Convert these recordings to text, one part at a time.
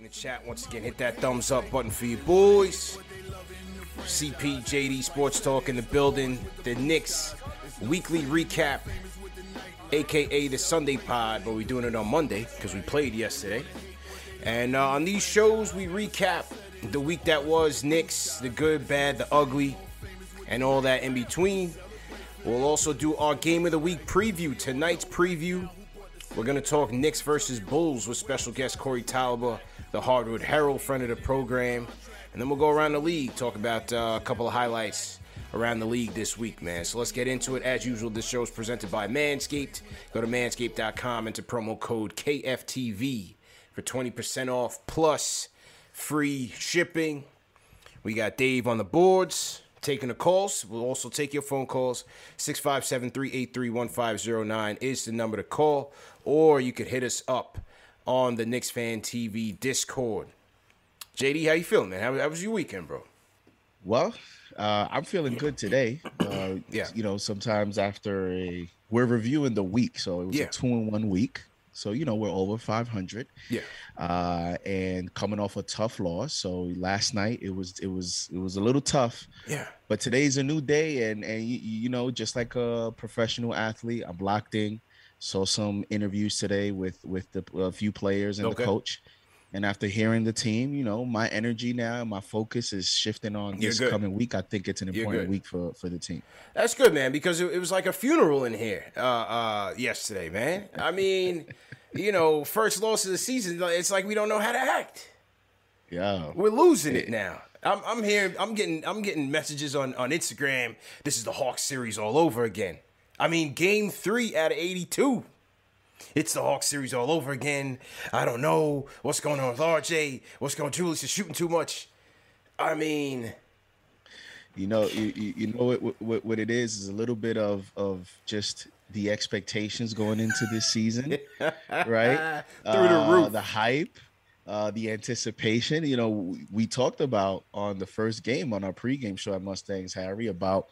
In the chat, once again, hit that thumbs up button for you boys. CPJD Sports Talk in the building. The Knicks weekly recap, aka the Sunday pod, but we're doing it on Monday because we played yesterday. And uh, on these shows, we recap the week that was Knicks, the good, bad, the ugly, and all that in between. We'll also do our game of the week preview. Tonight's preview, we're going to talk Knicks versus Bulls with special guest Corey Talbot, the Hardwood Herald, friend of the program. And then we'll go around the league, talk about uh, a couple of highlights around the league this week, man. So let's get into it. As usual, this show is presented by Manscaped. Go to manscaped.com, enter promo code KFTV for 20% off plus free shipping. We got Dave on the boards taking the calls. We'll also take your phone calls. 657 383 1509 is the number to call, or you could hit us up on the Knicks Fan TV Discord. JD, how you feeling, man? How, how was your weekend, bro? Well, uh, I'm feeling good today. Uh, Yeah. You know, sometimes after a, we're reviewing the week, so it was Yeah. a two in one week. So you know we're over 500. Yeah. Uh, and coming off a tough loss. So last night it was it was it was a little tough. Yeah. But today's a new day, and and you, you know just like a professional athlete, I'm locked in. Saw some interviews today with with the a few players and Okay. the coach. And after hearing the team, you know, my energy now, my focus is shifting on this coming week. I think it's an important week for for the team. That's good, man, because it, it was like a funeral in here uh, uh, yesterday, man. I mean, you know, first loss of the season, it's like we don't know how to act. Yeah. We're losing it now. I'm, I'm here. I'm getting. I'm getting messages on on Instagram. This is the Hawks series all over again. I mean, game three out of 82. It's the Hawks series all over again. I don't know what's going on with RJ. What's going on? Julius is shooting too much. I mean, You know, you, you you know what, what what it is is a little bit of of just the expectations going into this season, right? Through the Uh, roof. the hype, uh, the anticipation. You know, we, talked about on the first game on our pregame show at Mustangs, Harry, about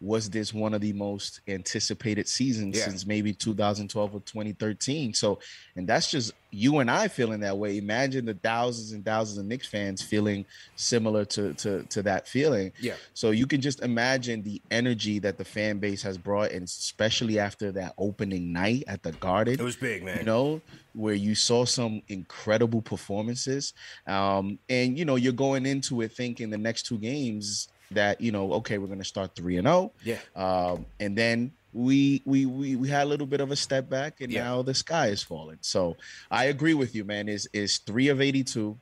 was this one of the most anticipated seasons Yeah. since maybe 2012 or 2013. So, and that's just you and I feeling that way, imagine the thousands and thousands of Knicks fans feeling similar to to to that feeling. Yeah. So you can just imagine the energy that the fan base has brought, and especially after that opening night at the Garden. It was big, man. You know, where you saw some incredible performances, um, and you know you're going into it thinking the next two games that you know, okay, we're going to start three and zero. Yeah. Um, and then we we we we had a little bit of a step back, and Yeah. now the sky is falling. So I agree with you, man. Is is three of eighty two.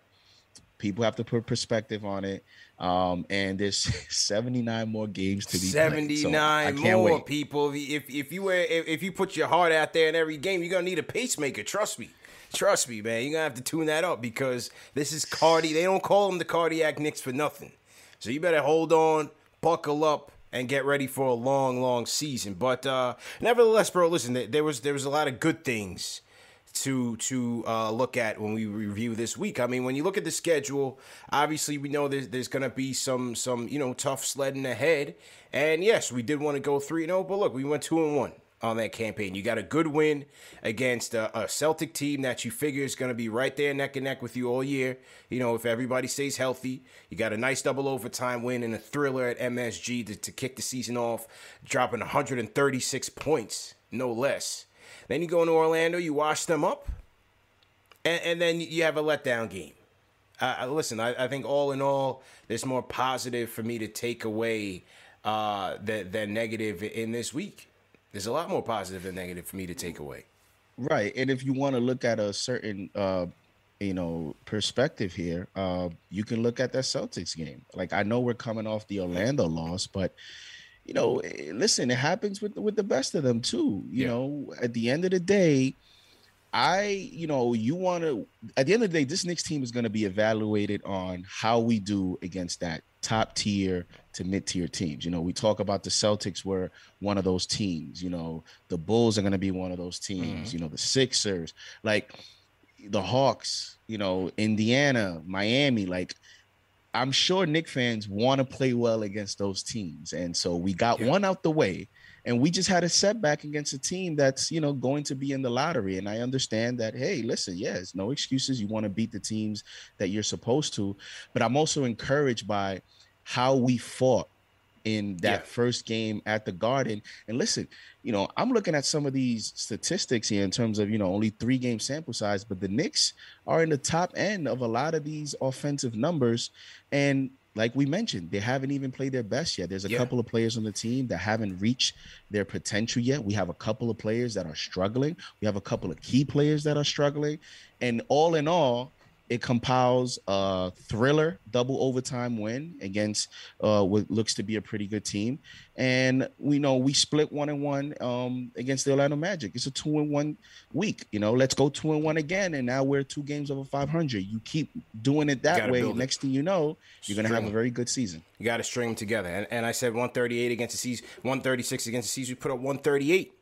People have to put perspective on it. Um, and there's 79 more games to be played. So 79 more wait. people. If if you were if, if you put your heart out there in every game, you're gonna need a pacemaker. Trust me. Trust me, man. You're gonna have to tune that up because this is cardi. They don't call them the cardiac Knicks for nothing. So you better hold on, buckle up, and get ready for a long, long season. But uh nevertheless, bro, listen, there- was there was a lot of good things to to uh, look at when we review this week. I mean, when you look at the schedule, obviously we know there's there's gonna be some some you know tough sledding ahead. And yes, we did want to go three zero, but look, we went two and one on that campaign. You got a good win against a, a Celtic team that you figure is going to be right there neck and neck with you all year. You know, if everybody stays healthy, you got a nice double overtime win and a thriller at MSG to, to kick the season off, dropping 136 points, no less. Then you go into Orlando, you wash them up, and, and then you have a letdown game. Uh, listen, I, I think all in all, there's more positive for me to take away uh, than, than negative in this week. There's a lot more positive than negative for me to take away. Right. And if you want to look at a certain uh you know perspective here, uh you can look at that Celtics game. Like I know we're coming off the Orlando loss, but you know, eh, listen, it happens with with the best of them too. You Yeah. know, at the end of the day, I, you know, you want to, at the end of the day, this Knicks team is going to be evaluated on how we do against that top tier to mid tier teams. You know, we talk about the Celtics were one of those teams, you know, the Bulls are going to be one of those teams, mm-hmm. you know, the Sixers, like the Hawks, you know, Indiana, Miami, like, I'm sure Nick fans want to play well against those teams. And so we got Yeah. one out the way and we just had a setback against a team that's, you know, going to be in the lottery. And I understand that, hey, listen, yes, no excuses. You want to beat the teams that you're supposed to. But I'm also encouraged by how we fought in that Yeah. first game at the Garden. And listen, you know, I'm looking at some of these statistics here in terms of, you know, only three game sample size, but the Knicks are in the top end of a lot of these offensive numbers. And like we mentioned, they haven't even played their best yet. There's a Yeah. couple of players on the team that haven't reached their potential yet. We have a couple of players that are struggling. We have a couple of key players that are struggling. And all in all, it compiles a thriller double overtime win against uh, what looks to be a pretty good team. And we know we split one and one um, against the Orlando Magic. It's a two and one week. You know, let's go two and one again. And now we're two games over 500. You keep doing it that way. it. Next thing you know, you're going to have a very good season. You got to string them together. And, and I said 138 against the C's, 136 against the C's. We put up 138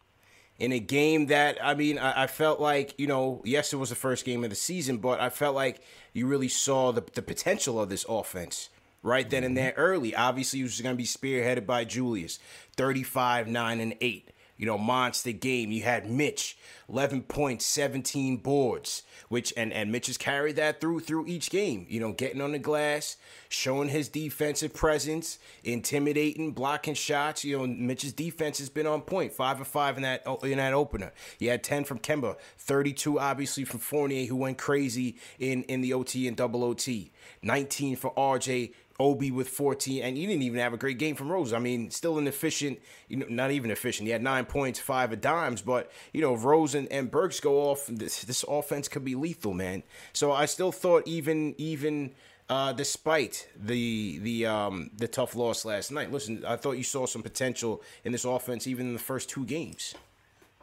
in a game that I mean, I, I felt like you know, yes, it was the first game of the season, but I felt like you really saw the the potential of this offense right then and mm-hmm. there early. Obviously, it was going to be spearheaded by Julius, 35, 9, and 8. You know, monster game. You had Mitch, 11 points, 17 boards, which and and Mitch has carried that through through each game. You know, getting on the glass, showing his defensive presence, intimidating, blocking shots. You know, Mitch's defense has been on point, five and five in that in that opener. He had 10 from Kemba, 32 obviously from Fournier, who went crazy in in the OT and double OT, 19 for RJ. Obi with 14, and he didn't even have a great game from Rose. I mean, still inefficient, you know, not even efficient. He had nine points, five of dimes, but you know, Rose and, and Burks go off, this this offense could be lethal, man. So I still thought even even uh, despite the the um, the tough loss last night, listen, I thought you saw some potential in this offense even in the first two games.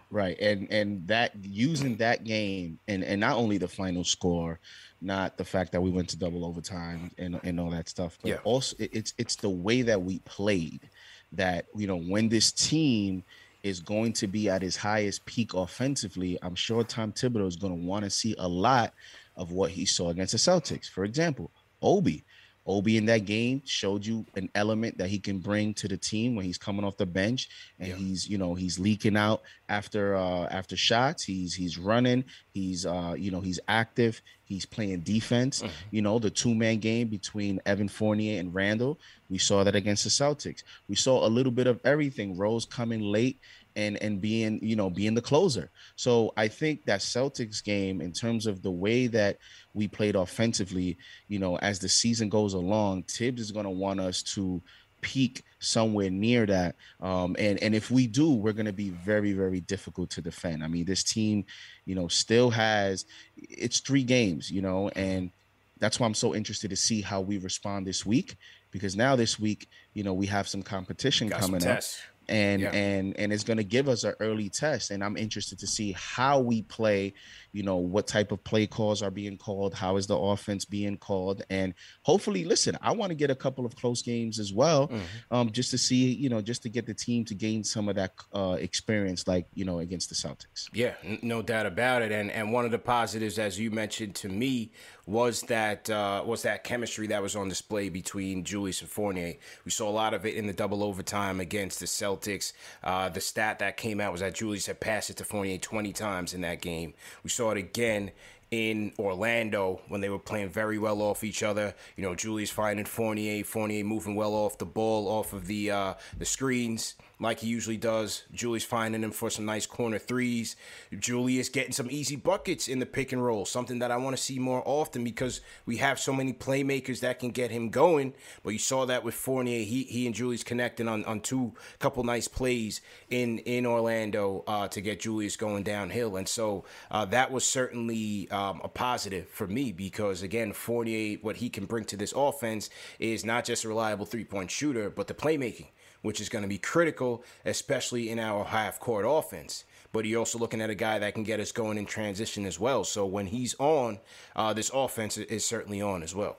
Right. And and that using that game and and not only the final score, not the fact that we went to double overtime and and all that stuff, but Yeah. also it's it's the way that we played that you know when this team is going to be at its highest peak offensively, I'm sure Tom Thibodeau is going to want to see a lot of what he saw against the Celtics. For example, Obi. Obi in that game showed you an element that he can bring to the team when he's coming off the bench and yeah. he's you know he's leaking out after uh after shots. He's he's running. He's uh you know he's active. He's playing defense. Mm-hmm. You know the two man game between Evan Fournier and Randle. We saw that against the Celtics. We saw a little bit of everything. Rose coming late and and being you know being the closer. So I think that Celtics game in terms of the way that we played offensively, you know, as the season goes along, Thibs is going to want us to peak somewhere near that. Um, and and if we do, we're going to be very very difficult to defend. I mean, this team, you know, still has it's three games, you know, and that's why I'm so interested to see how we respond this week because now this week, you know, we have some competition coming up and yeah. and and it's going to give us an early test and i'm interested to see how we play you know what type of play calls are being called how is the offense being called and hopefully listen i want to get a couple of close games as well mm-hmm. um, just to see you know just to get the team to gain some of that uh, experience like you know against the celtics yeah no doubt about it and and one of the positives as you mentioned to me was that uh, was that chemistry that was on display between Julius and Fournier. We saw a lot of it in the double overtime against the Celtics. Uh, the stat that came out was that Julius had passed it to Fournier 20 times in that game. We saw it again in Orlando when they were playing very well off each other. You know, Julius finding Fournier, Fournier moving well off the ball, off of the uh, the screens like he usually does. Julius finding him for some nice corner threes. Julius getting some easy buckets in the pick and roll, something that I want to see more often because we have so many playmakers that can get him going. But you saw that with Fournier. He he and Julius connecting on, on two couple nice plays in in Orlando uh, to get Julius going downhill, and so uh, that was certainly um, a positive for me because again, Fournier, what he can bring to this offense is not just a reliable three point shooter, but the playmaking which is going to be critical, especially in our half court offense. But you're also looking at a guy that can get us going in transition as well. So when he's on, uh, this offense is certainly on as well.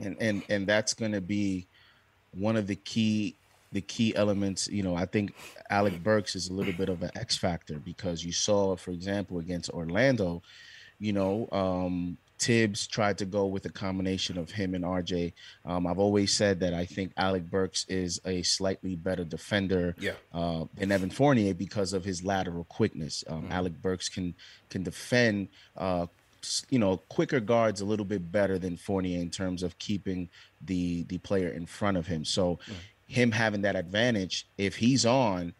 And and and that's going to be one of the key the key elements. You know, I think Alec Burks is a little bit of an X factor because you saw, for example, against Orlando, you know, um, Thibs tried to go with a combination of him and RJ. Um, I've always said that I think Alec Burks is a slightly better defender yeah. uh, than Evan Fournier because of his lateral quickness. Um, mm-hmm. Alec Burks can can defend. Uh, you know, quicker guards a little bit better than Fournier in terms of keeping the the player in front of him. So, mm-hmm. him having that advantage, if he's on,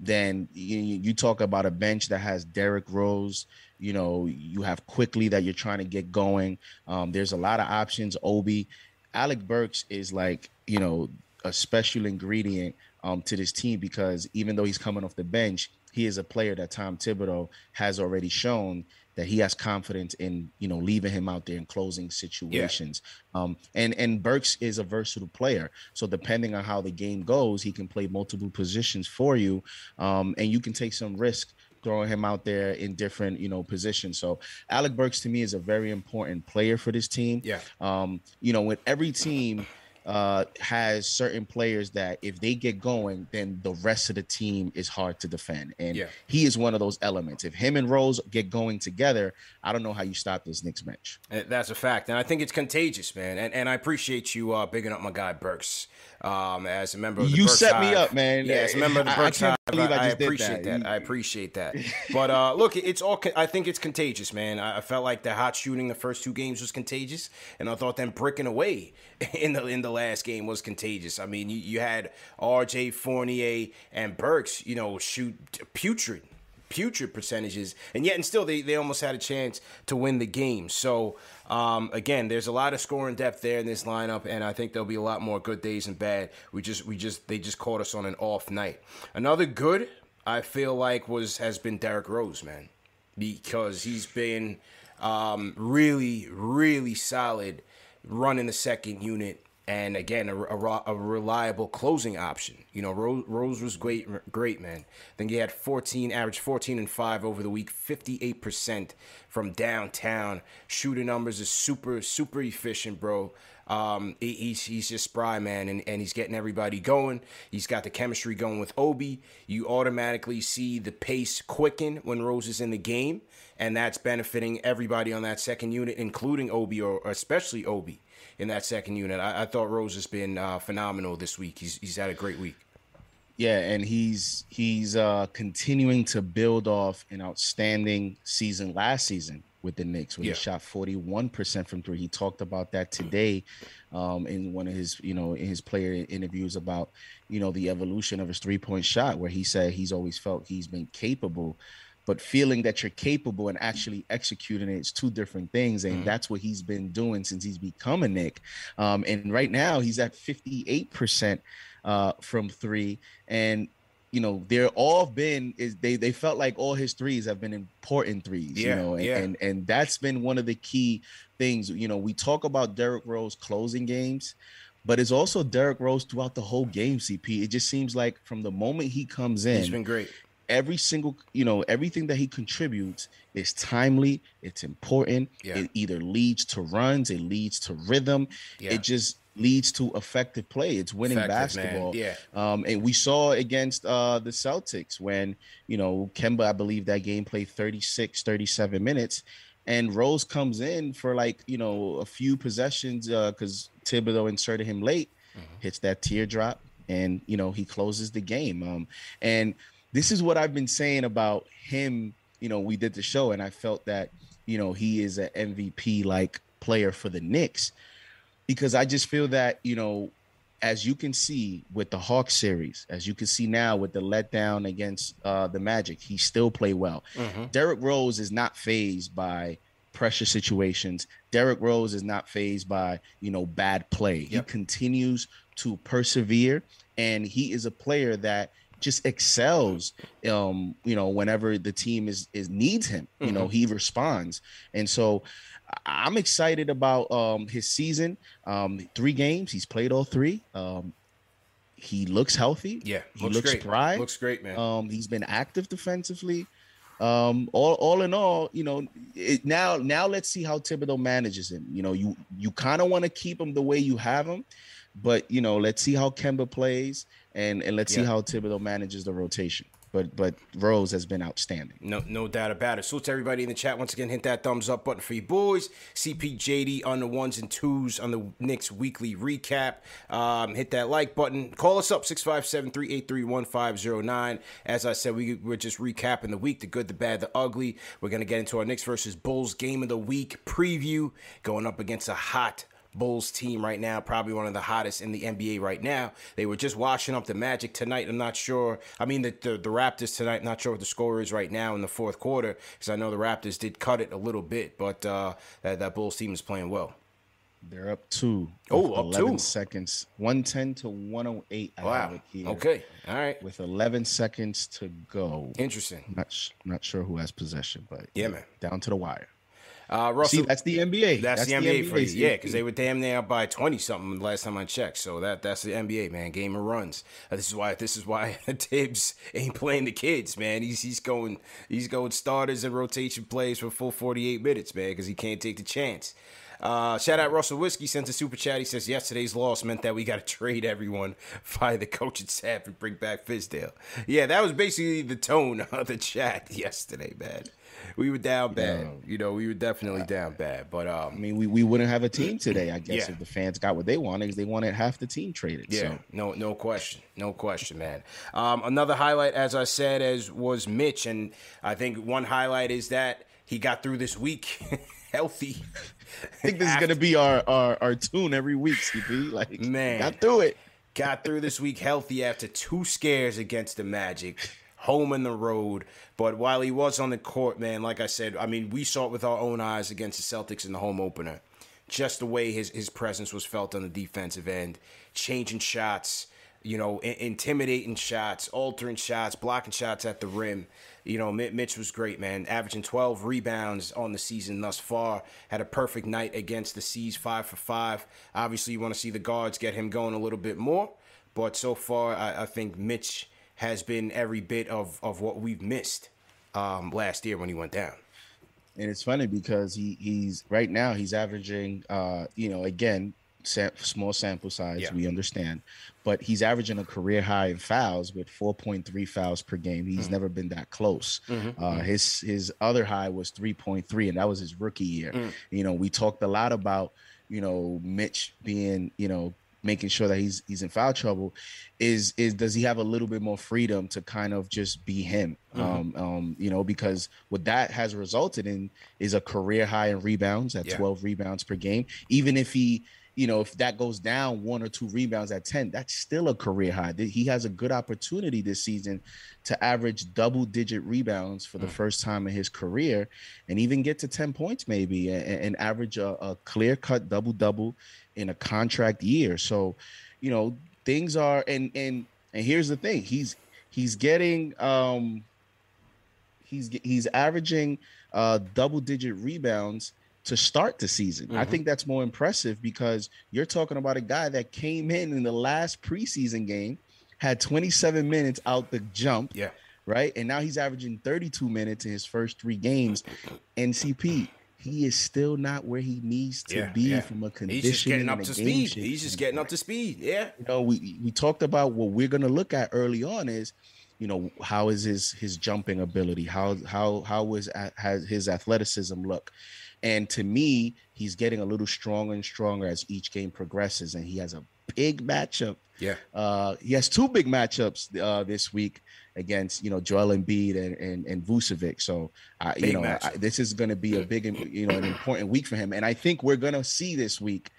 then you, you talk about a bench that has Derrick Rose, you know, you have Quickley that you're trying to get going. Um, there's a lot of options. Obi, Alec Burks is like, you know, a special ingredient um, to this team because even though he's coming off the bench, he is a player that Tom Thibodeau has already shown that he has confidence in, you know, leaving him out there in closing situations. Yeah. Um, and and Burks is a versatile player, so depending on how the game goes, he can play multiple positions for you, um, and you can take some risk throwing him out there in different, you know, positions. So Alec Burks to me is a very important player for this team. Yeah. Um, you know, with every team uh, has certain players that if they get going, then the rest of the team is hard to defend. And yeah. he is one of those elements. If him and Rose get going together, I don't know how you stop this Knicks match. That's a fact. And I think it's contagious, man. And, and I appreciate you uh, bigging up my guy Burks um, as a member of the You Burks set me up, man. Yeah, as a member of the Burks I, I, I, I appreciate that. that. I appreciate that. But uh, look, it's all. I think it's contagious, man. I felt like the hot shooting the first two games was contagious, and I thought them bricking away in the in the last game was contagious. I mean, you, you had R.J. Fournier and Burks, you know, shoot putrid putrid percentages, and yet and still they, they almost had a chance to win the game. So um, again, there's a lot of scoring depth there in this lineup, and I think there'll be a lot more good days and bad. We just we just they just caught us on an off night. Another good I feel like was has been Derrick Rose, man, because he's been um, really really solid running the second unit and again a, a, a, reliable closing option. You know, Rose, Rose was great, great man. Then he had 14, average 14 and five over the week, 58 percent from downtown. Shooting numbers is super, super efficient, bro. Um, he's he's just spry, man, and, and he's getting everybody going. He's got the chemistry going with Obi. You automatically see the pace quicken when Rose is in the game, and that's benefiting everybody on that second unit, including Obi or especially Obi. In that second unit. I, I thought Rose has been uh, phenomenal this week. He's he's had a great week. Yeah, and he's he's uh, continuing to build off an outstanding season last season with the Knicks when yeah. he shot 41% from three. He talked about that today um, in one of his, you know, in his player interviews about, you know, the evolution of his three-point shot, where he said he's always felt he's been capable but feeling that you're capable and actually executing it is two different things and mm-hmm. that's what he's been doing since he's become a Knick um, and right now he's at 58% uh, from three and you know they're all been is they they felt like all his threes have been important threes yeah, you know and, yeah. and and that's been one of the key things you know we talk about Derrick Rose closing games but it's also Derrick Rose throughout the whole game CP it just seems like from the moment he comes in he's been great every single you know everything that he contributes is timely it's important yeah. it either leads to runs it leads to rhythm yeah. it just leads to effective play it's winning effective, basketball man. yeah um and we saw against uh the celtics when you know kemba i believe that game played 36 37 minutes and rose comes in for like you know a few possessions uh because thibodeau inserted him late mm-hmm. hits that teardrop and you know he closes the game um and this is what I've been saying about him. You know, we did the show, and I felt that you know he is an MVP like player for the Knicks because I just feel that you know, as you can see with the Hawks series, as you can see now with the letdown against uh, the Magic, he still played well. Mm-hmm. Derrick Rose is not phased by pressure situations. Derrick Rose is not phased by you know bad play. Yep. He continues to persevere, and he is a player that just excels um you know whenever the team is is needs him you mm-hmm. know he responds. And so i'm excited about um his season. Um three games he's played all three. Um he looks healthy. Yeah he looks, looks great. looks great man. Um he's been active defensively. Um all all in all you know it, now now let's see how Thibodeau manages him. You know you you kind of want to keep him the way you have him but you know let's see how Kemba plays and and let's yeah. see how Thibodeau manages the rotation. But but Rose has been outstanding. No no doubt about it. Salute to everybody in the chat once again. Hit that thumbs up button for you boys. CPJD on the ones and twos on the Knicks weekly recap. Um, hit that like button. Call us up 657-383-1509. As I said, we we're just recapping the week, the good, the bad, the ugly. We're gonna get into our Knicks versus Bulls game of the week preview, going up against a hot Bulls team right now, probably one of the hottest in the NBA right now. They were just washing up the Magic tonight. I'm not sure. I mean, the, the, the Raptors tonight, not sure what the score is right now in the fourth quarter, because I know the Raptors did cut it a little bit, but uh, that, that Bulls team is playing well. They're up two. Oh, up 11 two. seconds. 110 to 108. I wow. Okay. All right. With 11 seconds to go. Interesting. Not, not sure who has possession, but yeah, man. Down to the wire. Uh, Russell, See, that's the NBA. That's, that's the, NBA, NBA for you. Yeah, because they were damn near by twenty something last time I checked. So that that's the NBA, man. Game of runs. Uh, this is why this is why Thibs ain't playing the kids, man. He's he's going he's going starters and rotation plays for full forty eight minutes, man, because he can't take the chance. Uh, shout out Russell Whiskey sent a super chat. He says yesterday's loss meant that we got to trade everyone, fire the coach and staff, and bring back Fizdale. Yeah, that was basically the tone of the chat yesterday, man we were down bad. Yeah. You know, we were definitely down bad. But um, I mean, we, we wouldn't have a team today, I guess, yeah. if the fans got what they wanted, because they wanted half the team traded. Yeah, so. no, no question, no question, man. Um, another highlight, as I said, as was Mitch, and I think one highlight is that he got through this week healthy. I think this After, is gonna be our, our our tune every week, CP. Like, man, got through it. Got through this week healthy after two scares against the Magic home and the road. But while he was on the court, man, like I said, I mean, we saw it with our own eyes against the Celtics in the home opener. Just the way his, his presence was felt on the defensive end, changing shots, you know, intimidating shots, altering shots, blocking shots at the rim. You know, Mitch was great, man. Averaging 12 rebounds on the season thus far. Had a perfect night against the C's, five for five. Obviously, you want to see the guards get him going a little bit more. But so far, I, I think Mitch has been every bit of of what we've missed um, last year when he went down. And it's funny because he he's right now he's averaging uh, you know again sam- small sample size yeah. we understand but he's averaging a career high in fouls with 4.3 fouls per game he's mm-hmm. never been that close mm-hmm. uh, his his other high was 3.3 and that was his rookie year mm. you know we talked a lot about you know, Mitch being, you know, making sure that he's he's in foul trouble is is does he have a little bit more freedom to kind of just be him mm-hmm. um um you know because what that has resulted in is a career high in rebounds at yeah. 12 rebounds per game even if he you know, if that goes down one or two rebounds at 10, that's still a career high. He has a good opportunity this season to average double digit rebounds for the mm. first time in his career and even get to 10 points maybe and, and average a, a clear cut double double in a contract year. So, you know, things are and and and here's the thing. He's he's getting um he's he's averaging uh double digit rebounds to start the season. Mm-hmm. I think that's more impressive because you're talking about a guy that came in in the last preseason game, had 27 minutes out the jump. Yeah. Right. And now he's averaging 32 minutes in his first three games. NCP, he is still not where he needs to yeah, be yeah. from a condition. He's just getting up to speed. He's just getting up to speed. Yeah. You know, we we talked about what we're gonna look at early on is, you know, how is his his jumping ability? How how how was has his athleticism look? And to me, he's getting a little stronger and stronger as each game progresses. And he has a big matchup. Yeah. Uh, he has two big matchups uh, this week against you know Joel Embiid and and, and Vucevic. So I, you know I, this is going to be a big you know an important week for him. And I think we're going to see this week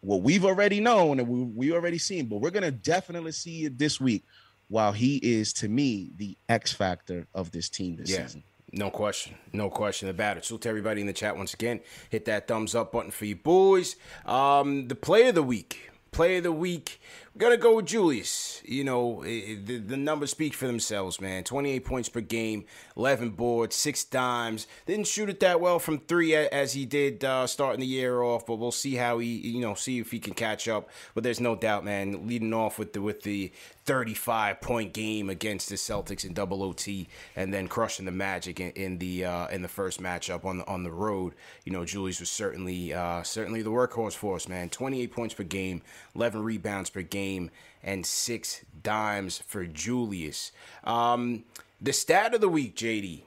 what we've already known and we we already seen, but we're going to definitely see it this week. While he is to me the X factor of this team this yeah. season. No question. No question about it. So to everybody in the chat once again, hit that thumbs up button for you boys. Um, the play of the week. Play of the week. We're going to go with Julius. You know, the, the numbers speak for themselves, man. 28 points per game, 11 boards, six dimes. Didn't shoot it that well from three as he did uh, starting the year off, but we'll see how he, you know, see if he can catch up. But there's no doubt, man, leading off with the with the 35 point game against the Celtics in double OT, and then crushing the Magic in, in the uh, in the first matchup on the on the road. You know, Julius was certainly uh, certainly the workhorse for us, man. 28 points per game, 11 rebounds per game and six dimes for Julius. Um, the stat of the week, JD,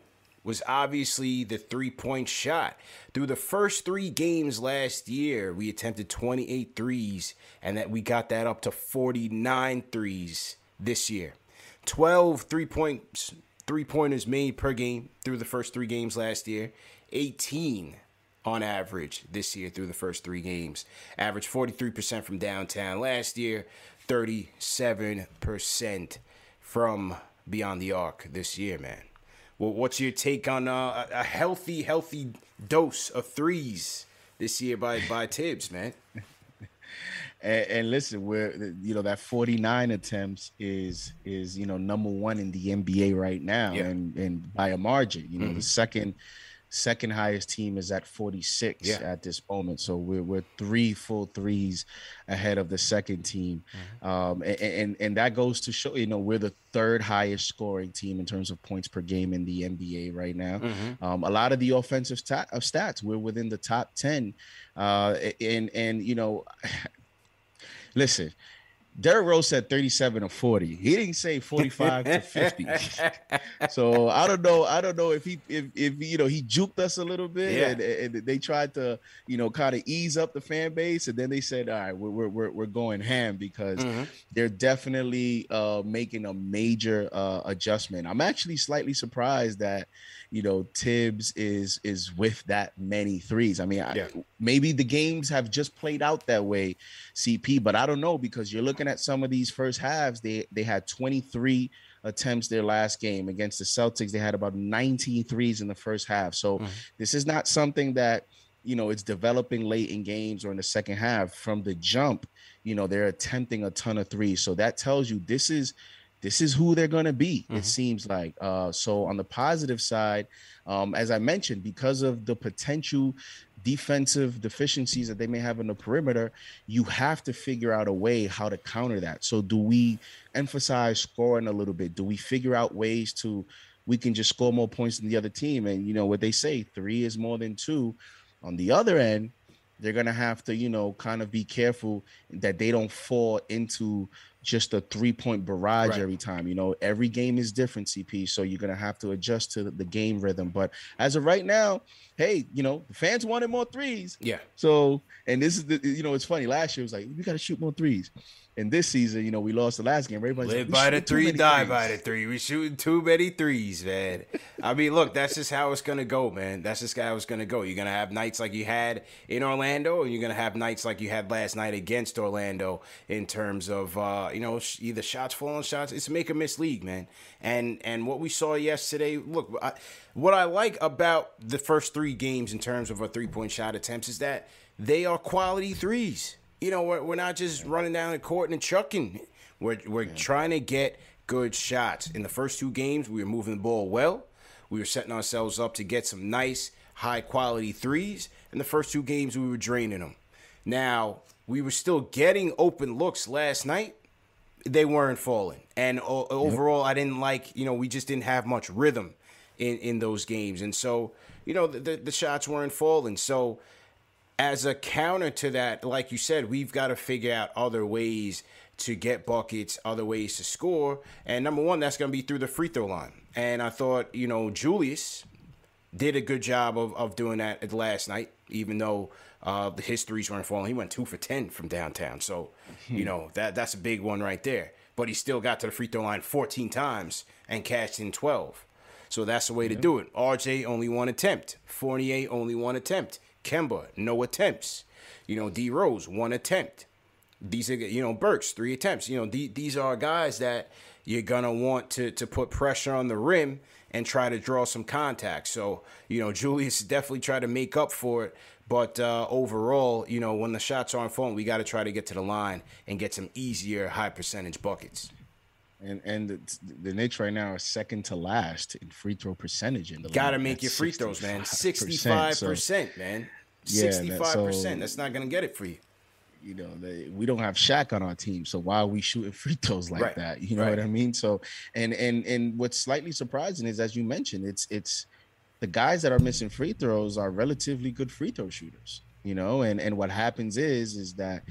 was obviously the three point shot. Through the first three games last year, we attempted 28 threes, and that we got that up to 49 threes this year. 12 three points, three pointers made per game through the first three games last year. 18 on average this year through the first three games. Average 43% from downtown last year, 37% from beyond the arc this year, man. Well, what's your take on uh, a healthy, healthy dose of threes this year by by Thibs, man? and, and, listen, we're you know that 49 attempts is is you know number one in the NBA right now, yeah. and and by a margin. You know, mm-hmm. the second Second highest team is at 46 yeah. at this moment. So we're, we're three full threes ahead of the second team. Mm-hmm. Um, and, and, and, that goes to show, you know, we're the third highest scoring team in terms of points per game in the NBA right now. Mm-hmm. Um, a lot of the offensive stat, of stats, we're within the top 10. Uh, and, and, you know, listen, Derrick Rose said 37 or 40. He didn't say 45 to 50. so I don't know. I don't know if he if, if you know he juked us a little bit yeah. and, and, they tried to, you know, kind of ease up the fan base. And then they said, all right, we're we're, we're going ham because mm-hmm. they're definitely uh, making a major uh, adjustment. I'm actually slightly surprised that you know Thibs is is with that many threes. I mean, yeah. I, maybe the games have just played out that way, CP, but I don't know because you're looking at some of these first halves. They they had 23 attempts their last game against the Celtics. They had about 19 threes in the first half. So mm-hmm. this is not something that you know it's developing late in games or in the second half from the jump you know they're attempting a ton of threes so that tells you this is this is who they're going to be mm-hmm. it seems like uh, so on the positive side um, as i mentioned because of the potential defensive deficiencies that they may have in the perimeter you have to figure out a way how to counter that. So do we emphasize scoring a little bit? Do we figure out ways to we can just score more points than the other team? And you know what they say three is more than two. On the other end they're gonna have to, you know, kind of be careful that they don't fall into just a three point barrage right. every time. You know, every game is different, CP. So you're gonna have to adjust to the game rhythm. But as of right now, hey, you know, the fans wanted more threes. Yeah. So and this is the you know, it's funny. Last year it was like we gotta shoot more threes. And this season, you know, we lost the last game. Everybody's live like, by the three, die threes. by the three. We shooting too many threes, man. I mean, look, that's just how it's gonna go, man. That's just how it's gonna go. You're gonna have nights like you had in Orlando, and you're gonna have nights like you had last night against Orlando in terms of uh, you know either shots falling, shots. It's make or miss league, man. And and what we saw yesterday, look, I, what I like about the first three games in terms of our three point shot attempts is that they are quality threes you know, we're, we're not just running down the court and chucking. We're, we're yeah. trying to get good shots. In the first two games, we were moving the ball well. We were setting ourselves up to get some nice, high quality threes. In the first two games, we were draining them. Now, we were still getting open looks last night. They weren't falling. And o- overall, I didn't like, you know, we just didn't have much rhythm in, in those games. And so, you know, the, the, the shots weren't falling. So, as a counter to that, like you said, we've got to figure out other ways to get buckets, other ways to score. And number one, that's going to be through the free throw line. And I thought, you know, Julius did a good job of, of doing that last night, even though uh, the histories weren't falling. He went two for 10 from downtown. So, you hmm. know, that that's a big one right there. But he still got to the free throw line 14 times and cashed in 12. So that's the way to do it. RJ only one attempt. Fournier only one attempt. Kemba, no attempts. You know, D Rose, one attempt. These are, you know, Burks, three attempts. You know, the, these are guys that you're gonna want to to put pressure on the rim and try to draw some contact. So, you know, Julius definitely tried to make up for it. But uh, overall, you know, when the shots aren't falling, we got to try to get to the line and get some easier high percentage buckets. And and the, the Knicks right now are second to last in free throw percentage in the Got to make your free throws, man. Sixty five percent, man. Sixty five percent. That's not gonna get it for you. You know, they, we don't have Shaq on our team, so why are we shooting free throws like right. that? You know right. what I mean? So, and and and what's slightly surprising is, as you mentioned, it's it's the guys that are missing free throws are relatively good free throw shooters. You know, and and what happens is is that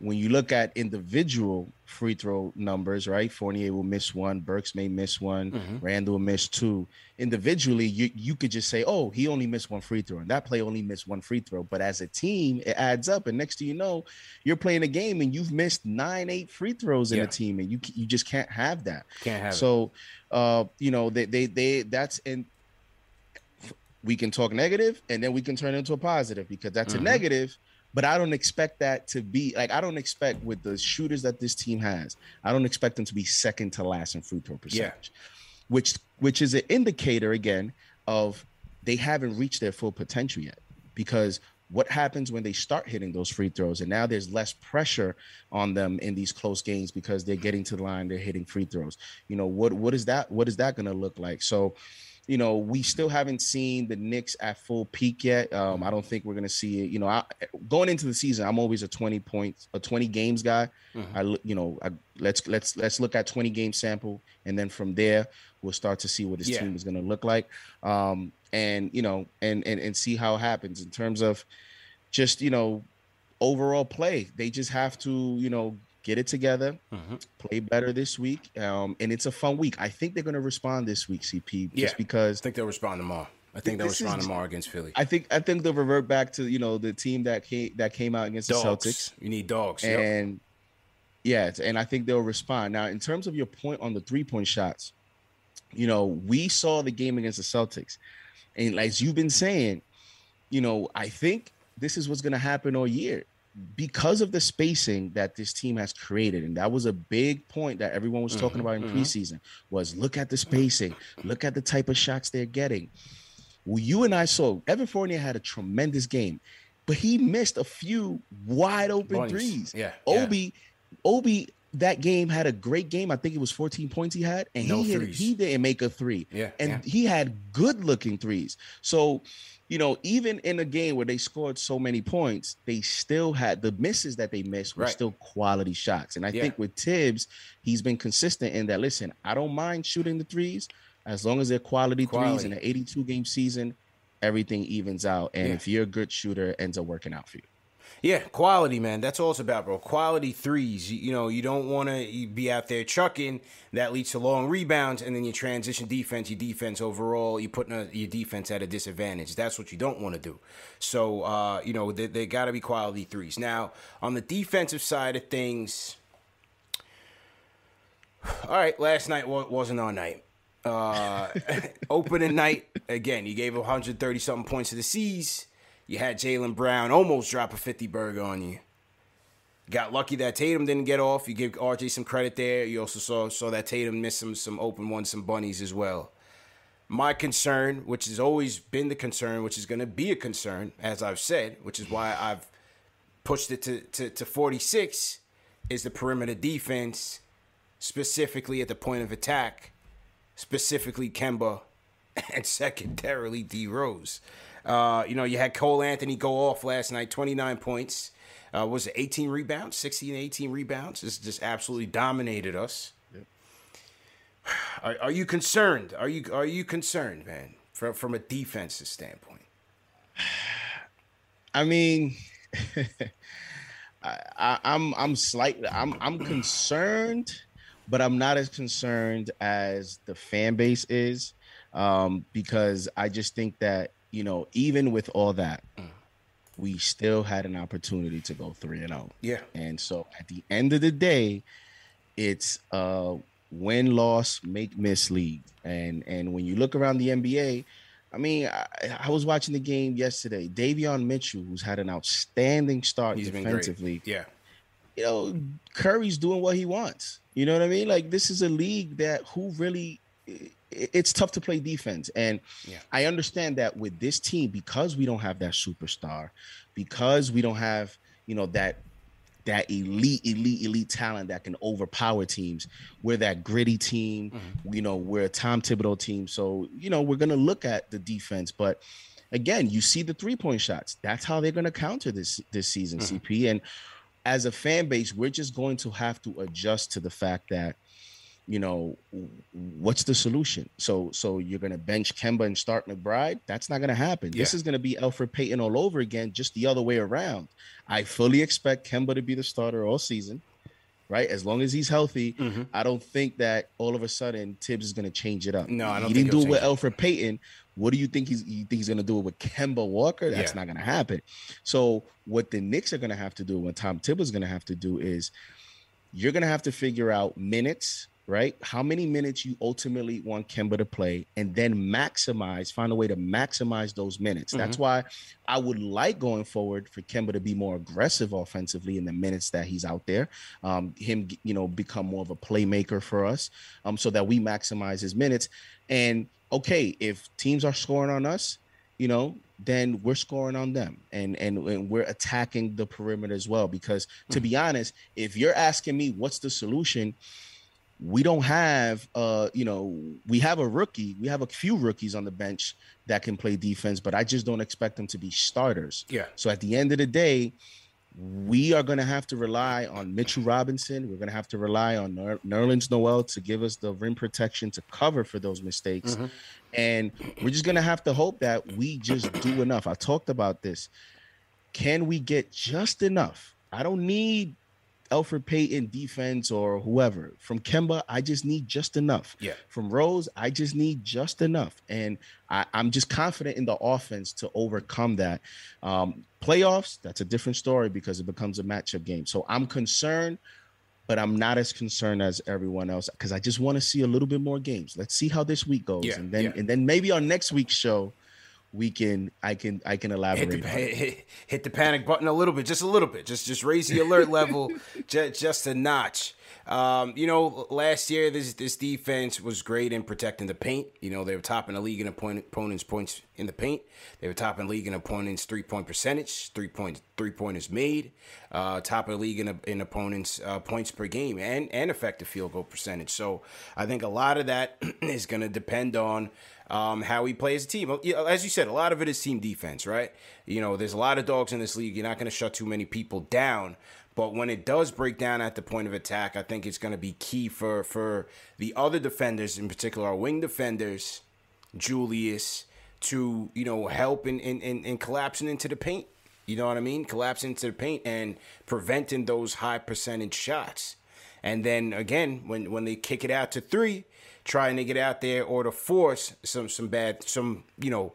when you look at individual free throw numbers, right? Fournier will miss one, Burks may miss one, mm-hmm. Randle will miss two. Individually, you you could just say, "Oh, he only missed one free throw, and that play only missed one free throw." But as a team, it adds up, and next to you know, you're playing a game and you've missed nine, eight free throws in yeah. a team, and you you just can't have that. Can't have. So, uh, you know, they they they that's and we can talk negative, and then we can turn it into a positive because that's mm-hmm. a negative but I don't expect that to be like I don't expect with the shooters that this team has. I don't expect them to be second to last in free throw percentage, yeah. which which is an indicator again of they haven't reached their full potential yet. Because what happens when they start hitting those free throws and now there's less pressure on them in these close games because they're getting to the line, they're hitting free throws. You know what what is that? What is that going to look like? So you know, we still haven't seen the Knicks at full peak yet. Um, I don't think we're gonna see it. You know, I, going into the season, I'm always a 20 points, a 20 games guy. Mm-hmm. I, you know, I, let's let's let's look at 20 game sample, and then from there we'll start to see what this yeah. team is gonna look like. Um, and you know, and and and see how it happens in terms of just you know overall play. They just have to you know get it together, mm-hmm. play better this week, um, and it's a fun week. I think they're going to respond this week, CP, just yeah, because I think they'll respond tomorrow. I think they'll respond is, tomorrow against Philly. I think I think they'll revert back to you know the team that came that came out against dogs. the Celtics. You need dogs, and yep. yeah, and I think they'll respond. Now, in terms of your point on the three point shots, you know we saw the game against the Celtics, and as you've been saying, you know I think this is what's going to happen all year because of the spacing that this team has created, and that was a big point that everyone was talking mm-hmm, about in mm-hmm. preseason, was look at the spacing, look at the type of shots they're getting. Well, you and I saw Evan Fournier had a tremendous game, but he missed a few wide open threes. Yeah, Obi, yeah. Obi, that game had a great game. I think it was 14 points he had, and no he hit, he didn't make a three. Yeah, and yeah. he had good looking threes. So you know, even in a game where they scored so many points, they still had the misses that they missed were right. still quality shots. And I yeah. think with Thibs, he's been consistent in that. Listen, I don't mind shooting the threes as long as they're quality, quality. threes in an 82 game season. Everything evens out, and yeah. if you're a good shooter, ends up working out for you. Yeah, quality, man. That's all it's about, bro. Quality threes. You, you know, you don't want to be out there chucking. That leads to long rebounds, and then your transition defense, your defense overall, you're putting a, your defense at a disadvantage. That's what you don't want to do. So, uh, you know, they, they got to be quality threes. Now, on the defensive side of things, all right, last night wasn't our night. Uh, opening night, again, you gave 130 something points to the C's. You had Jaylen Brown almost drop a 50 burger on you. Got lucky that Tatum didn't get off. You give RJ some credit there. You also saw saw that Tatum missed some some open ones, some bunnies as well. My concern, which has always been the concern, which is going to be a concern, as I've said, which is why I've pushed it to, to, to 46, is the perimeter defense, specifically at the point of attack, specifically Kemba, and secondarily D Rose. Uh, you know, you had Cole Anthony go off last night, 29 points. Uh, was it 18 rebounds, 16, 18 rebounds? This just absolutely dominated us. Yep. Are, are you concerned? Are you are you concerned, man, from from a defensive standpoint? I mean, I, I, I'm I'm slightly I'm I'm concerned, but I'm not as concerned as the fan base is, um, because I just think that you know, even with all that, mm. we still had an opportunity to go three and zero. Oh. Yeah. And so at the end of the day, it's a win loss make miss league, and and when you look around the NBA. I mean, I, I was watching the game yesterday. Davion Mitchell, who's had an outstanding start He's defensively. Yeah. You know, Curry's doing what he wants. You know what I mean? Like this is a league that who really it's tough to play defense. And yeah. I understand that with this team, because we don't have that superstar, because we don't have, you know, that that elite, elite, elite talent that can overpower teams. We're that gritty team. Mm-hmm. You know, we're a Tom Thibodeau team. So, you know, we're gonna look at the defense, but again, you see the three point shots. That's how they're gonna counter this this season, mm-hmm. CP. And as a fan base, we're just going to have to adjust to the fact that you know, what's the solution? So, so you're going to bench Kemba and start McBride? That's not going to happen. Yeah. This is going to be Alfred Payton all over again, just the other way around. I fully expect Kemba to be the starter all season, right? As long as he's healthy, mm-hmm. I don't think that all of a sudden Thibs is going to change it up. No, I don't. He didn't do it with Alfred Payton. What do you think he's? You think he's going to do it with Kemba Walker? That's yeah. not going to happen. So, what the Knicks are going to have to do, what Tom Thibs is going to have to do, is you're going to have to figure out minutes right? How many minutes you ultimately want Kemba to play, and then maximize, find a way to maximize those minutes. Mm-hmm. That's why I would like going forward for Kemba to be more aggressive offensively in the minutes that he's out there. Um, him, you know, become more of a playmaker for us, um, so that we maximize his minutes. And okay, if teams are scoring on us, you know, then we're scoring on them and, and and we're attacking the perimeter as well because to mm-hmm. be honest if you're asking me what's the solution we don't have uh you know we have a rookie we have a few rookies on the bench that can play defense but i just don't expect them to be starters yeah so at the end of the day we are going to have to rely on Mitchell Robinson. We're going to have to rely on Ner- Nerlens Noel to give us the rim protection to cover for those mistakes. Mm-hmm. And we're just going to have to hope that we just do enough. I talked about this. Can we get just enough? I don't need Elfrid Payton defense or whoever. From Kemba, I just need just enough. Yeah. From Rose, I just need just enough. And I, am just confident in the offense to overcome that. Um, playoffs, that's a different story because it becomes a matchup game. So I'm concerned, but I'm not as concerned as everyone else because I just want to see a little bit more games. Let's see how this week goes. Yeah, and then yeah. and then maybe on next week's show, we can I can I can elaborate. Hit the, hit, hit the, panic button a little bit, just a little bit, just just raise the alert level just just a notch. Um, you know, last year this this defense was great in protecting the paint. You know, they were topping the league in opponents' points in the paint. They were topping the league in opponents' three point percentage, three point three pointers made. Uh, top of the league in, in opponents' uh, points per game and and effective field goal percentage. So I think a lot of that is going to depend on um, how we play as a team. As you said, a lot of it is team defense, right? You know, there's a lot of dogs in this league. You're not going to shut too many people down. But when it does break down at the point of attack, I think it's going to be key for for the other defenders, in particular our wing defenders, Julius, to you know help in in, in, in collapsing into the paint. You know what I mean? Collapsing into the paint and preventing those high percentage shots. And then again, when when they kick it out to three, trying to get out there or to force some some bad some you know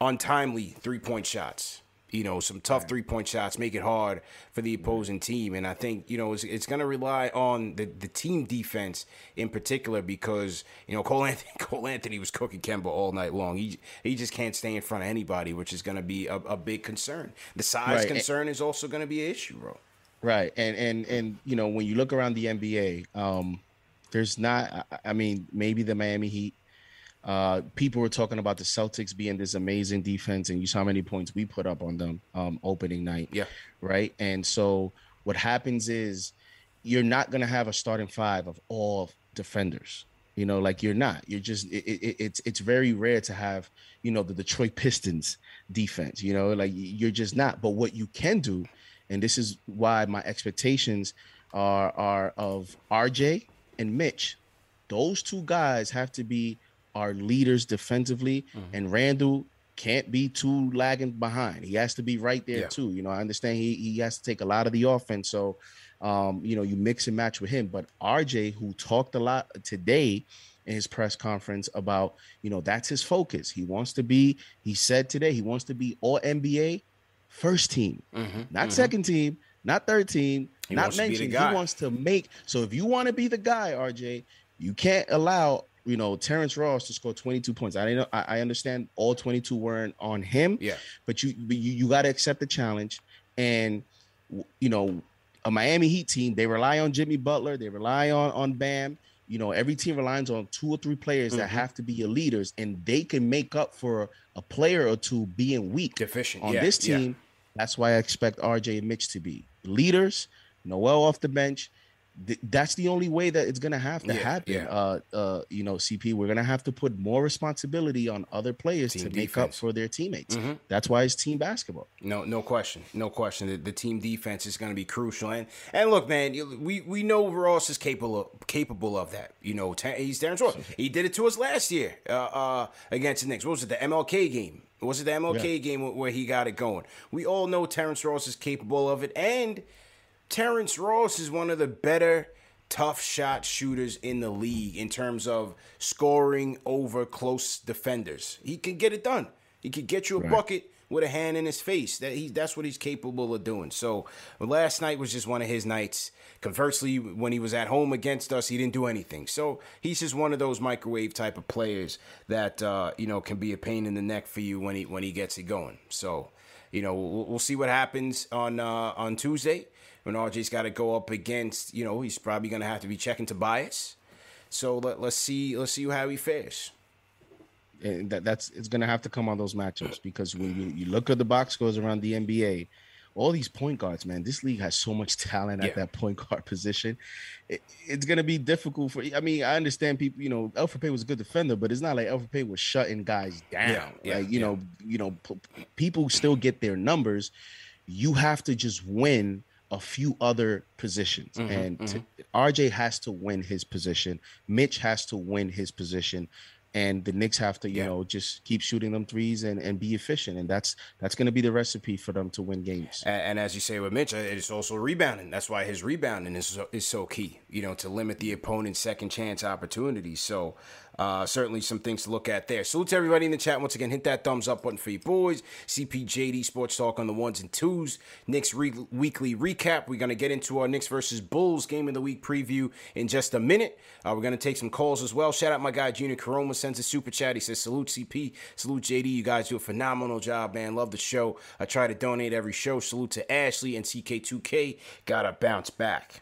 untimely three point shots you know, some tough three point shots, make it hard for the opposing team. And I think, you know, it's, it's going to rely on the, the team defense in particular because, you know, Cole Anthony, Cole Anthony was cooking Kemba all night long. He, he just can't stay in front of anybody, which is going to be a, a, big concern. The size right. concern is also going to be an issue, bro. Right. And, and, and, you know, when you look around the NBA, um, there's not, I mean, maybe the Miami Heat uh, people were talking about the Celtics being this amazing defense, and you saw how many points we put up on them um, opening night. Yeah. Right. And so what happens is you're not going to have a starting five of all defenders. You know, like you're not. You're just. It, it, it's it's very rare to have you know the Detroit Pistons defense. You know, like you're just not. But what you can do, and this is why my expectations are are of RJ and Mitch. Those two guys have to be our leaders defensively, mm-hmm. and Randle can't be too lagging behind. He has to be right there yeah. too. You know, I understand he he has to take a lot of the offense. So, um, you know, you mix and match with him. But RJ, who talked a lot today in his press conference about, you know, that's his focus. He wants to be. He said today he wants to be all NBA first team, mm-hmm. not mm-hmm. second team, not third team. He not mentioned he wants to make. So if you want to be the guy, RJ, you can't allow you know Terrence Ross to score 22 points. I know I, I understand all 22 weren't on him. Yeah. But you but you, you got to accept the challenge. And you know, a Miami Heat team, they rely on Jimmy Butler, they rely on on Bam. You know, every team relies on two or three players mm-hmm. that have to be your leaders, and they can make up for a player or two being weak. Deficient. On yeah, this team, yeah. that's why I expect RJ and Mitch to be leaders. Noel off the bench th- that's the only way that it's gonna have to yeah, happen. Yeah. Uh, uh, you know, CP, we're gonna have to put more responsibility on other players team to defense. make up for their teammates. Mm-hmm. That's why it's team basketball. No, no question, no question. The, the team defense is gonna be crucial. And and look, man, we we know Ross is capable of, capable of that. You know, he's Terrence Ross. He did it to us last year uh, uh, against the Knicks. What was it? The MLK game. Was it the MLK yeah. game where he got it going? We all know Terrence Ross is capable of it, and Terrence Ross is one of the better tough shot shooters in the league in terms of scoring over close defenders. He can get it done. He can get you a right. bucket with a hand in his face. That he that's what he's capable of doing. So last night was just one of his nights. Conversely, when he was at home against us, he didn't do anything. So he's just one of those microwave type of players that uh, you know can be a pain in the neck for you when he when he gets it going. So you know we'll, we'll see what happens on uh, on Tuesday when RJ's got to go up against, you know, he's probably going to have to be checking Tobias. So let, let's see, let's see how he fares. And that, that's it's going to have to come on those matchups because when you, you look at the box scores around the NBA, all these point guards, man, this league has so much talent at yeah. that point guard position. It, it's going to be difficult for. I mean, I understand people. You know, Elfrid Payton was a good defender, but it's not like Elfrid Payton was shutting guys down. Yeah, yeah, like you know, you know, p- people still get their numbers. You have to just win a few other positions. Mm-hmm, and mm-hmm. RJ has to win his position. Mitch has to win his position and the Knicks have to, you yeah. know, just keep shooting them threes and, and be efficient, and that's that's going to be the recipe for them to win games. And, and, as you say with Mitch, uh, it's also rebounding. That's why his rebounding is so, is so key, you know, to limit the opponent's second chance opportunities. So uh, certainly some things to look at there. Salute to everybody in the chat. Once again, hit that thumbs up button for you boys. CPJD Sports Talk on the ones and twos. Knicks re- weekly recap. We're going to get into our Knicks versus Bulls game of the week preview in just a minute. Uh, we're going to take some calls as well. Shout out my guy Junior Caroma sends a super chat. He says, Salute CP, salute JD. You guys do a phenomenal job, man. Love the show. I try to donate every show. Salute to Ashley and CK2K. Gotta bounce back.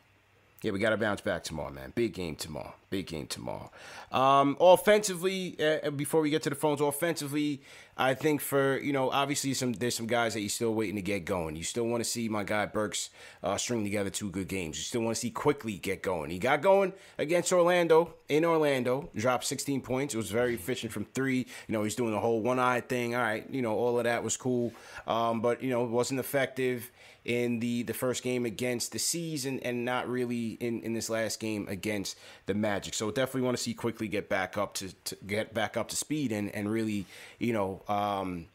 Yeah, we got to bounce back tomorrow, man. Big game tomorrow. Big game tomorrow. Um, offensively, uh, before we get to the phones, offensively, I think for you know, obviously, some there's some guys that you're still waiting to get going. You still want to see my guy Burks uh, string together two good games. You still want to see Quickley get going. He got going against Orlando in Orlando, dropped 16 points. It was very efficient from three. You know, he's doing the whole one eye thing. All right, you know, all of that was cool, um, but you know, it wasn't effective in the the first game against the season and not really in in this last game against the Magic. So definitely want to see Quickley get back up to, to get back up to speed and and really you know um,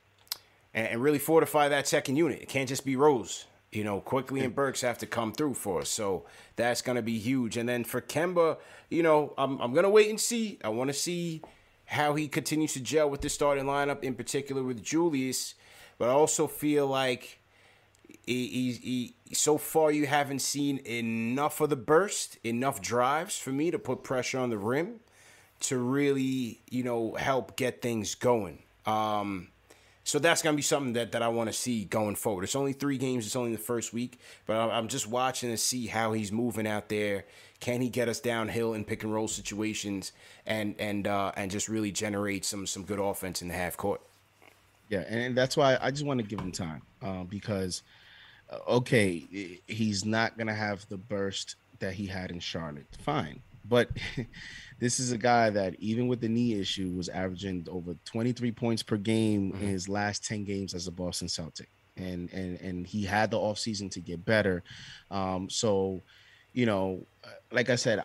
and, and really fortify that second unit. It can't just be Rose. You know, Quickley and Burks have to come through for us. So that's going to be huge. And then for Kemba, you know, I'm, I'm going to wait and see. I want to see how he continues to gel with the starting lineup, in particular with Julius. But I also feel like he, he, he, so far you haven't seen enough of the burst, enough drives for me to put pressure on the rim to really, you know, help get things going. Um, so that's gonna be something that, that I want to see going forward. It's only three games. It's only the first week, but I'm just watching to see how he's moving out there. Can he get us downhill in pick and roll situations and and uh, and just really generate some some good offense in the half court? Yeah, and that's why I just want to give him time uh, because okay, he's not gonna have the burst that he had in Charlotte. Fine, but this is a guy that even with the knee issue was averaging over 23 points per game mm-hmm. in his last 10 games as a Boston Celtic. And and and he had the offseason to get better. Um, so, you know, uh, like I said,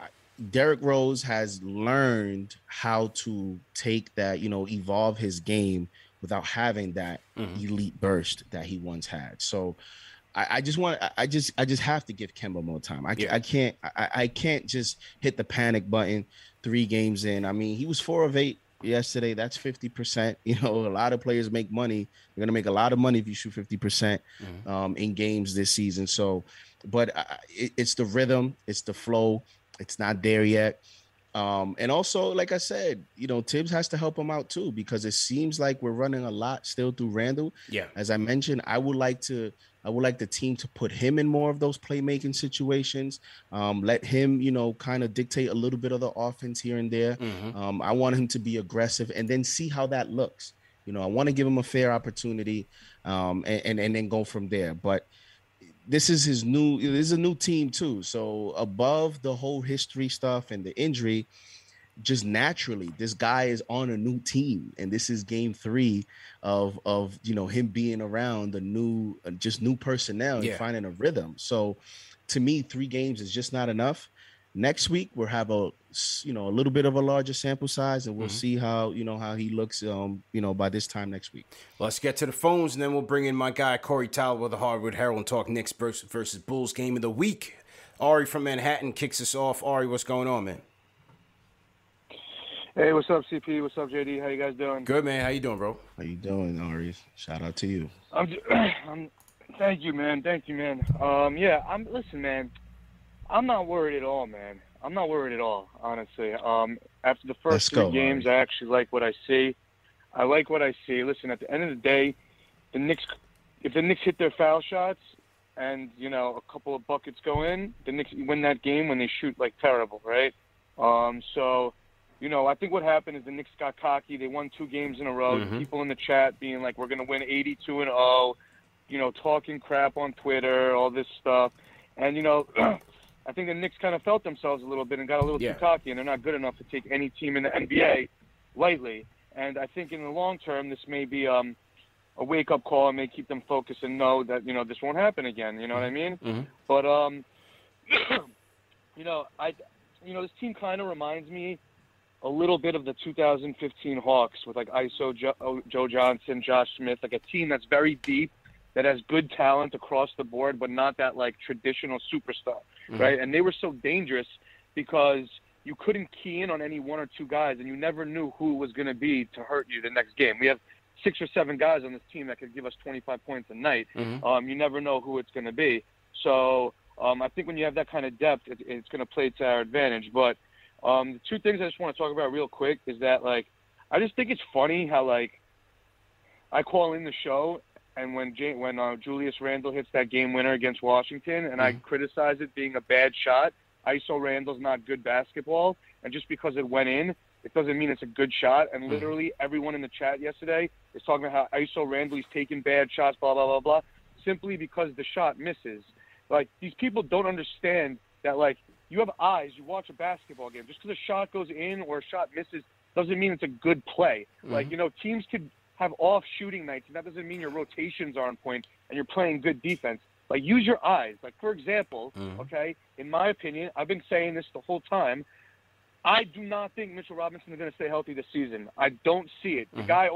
Derrick Rose has learned how to take that, you know, evolve his game without having that mm-hmm. elite burst that he once had. So I, I, just want I just I just have to give Kemba more time. I, yeah. I can't I, I can't just hit the panic button three games in. I mean, he was four of eight yesterday. That's fifty percent. You know, a lot of players make money. You're gonna make a lot of money if you shoot fifty percent mm-hmm. um, in games this season. So, but it, it's the rhythm, it's the flow. It's not there yet. Um, and also, like I said, you know, Thibs has to help him out too because it seems like we're running a lot still through Randle. Yeah. As I mentioned, I would like to I would like the team to put him in more of those playmaking situations. Um, let him, you know, kind of dictate a little bit of the offense here and there. Mm-hmm. Um, I want him to be aggressive and then see how that looks. You know, I want to give him a fair opportunity um, and, and, and then go from there. But this is his new. This is a new team too. So above the whole history stuff and the injury, just naturally this guy is on a new team and this is game three of of you know him being around the new uh, just new personnel yeah. and finding a rhythm so to me three games is just not enough next week we'll have a you know a little bit of a larger sample size and we'll mm-hmm. see how you know how he looks um you know by this time next week let's get to the phones and then we'll bring in my guy corey tyler with the hardwood herald and talk Knicks versus bulls game of the week ari from manhattan kicks us off ari what's going on man Hey, what's up, CP? What's up, JD? How you guys doing? Good, man. How you doing, bro? How you doing, Ari? Shout out to you. I'm, I'm, thank you, man. Thank you, man. Um, yeah, I'm. Listen, man. I'm not worried at all, man. I'm not worried at all, honestly. Um, after the 1st three games. I actually like what I see. I like what I see. Listen, at the end of the day, the Knicks, if the Knicks hit their foul shots and you know a couple of buckets go in, the Knicks win that game when they shoot like terrible, right? Um, so you know, I think what happened is the Knicks got cocky. They won two games in a row. Mm-hmm. People in the chat being like, "We're going to win 82 and 0," you know, talking crap on Twitter, all this stuff, and you know, I think the Knicks kind of felt themselves a little bit and got a little yeah. too cocky, and they're not good enough to take any team in the NBA lightly. And I think in the long term, this may be um, a wake up call and may keep them focused and know that you know this won't happen again. You know what I mean? Mm-hmm. But um, you know, I, you know, this team kind of reminds me a little bit of the 2015 Hawks with like ISO Joe, Joe Johnson, Josh Smith, like a team that's very deep, that has good talent across the board, but not that like traditional superstar, mm-hmm. right? And they were so dangerous because you couldn't key in on any one or two guys, and you never knew who was going to be to hurt you the next game. We have six or seven guys on this team that could give us 25 points a night. Mm-hmm. Um, you never know who it's going to be. So um, I think when you have that kind of depth, it, it's going to play to our advantage. But um, the two things I just want to talk about real quick is that like I just think it's funny how like I call in the show and when J- when uh, Julius Randle hits that game winner against Washington and mm-hmm. I criticize it being a bad shot. ISO Randle's not good basketball, and just because it went in, it doesn't mean it's a good shot. And mm-hmm. literally everyone in the chat yesterday is talking about how ISO Randle he's taking bad shots, blah blah blah blah, simply because the shot misses. Like these people don't understand that like you have eyes. You watch a basketball game. Just because a shot goes in or a shot misses doesn't mean it's a good play. Mm-hmm. Like you know, teams could have off shooting nights, and that doesn't mean your rotations are on point and you're playing good defense. Like use your eyes. Like for example, mm-hmm. okay, in my opinion, I've been saying this the whole time. I do not think Mitchell Robinson is going to stay healthy this season. I don't see it. The mm-hmm. guy,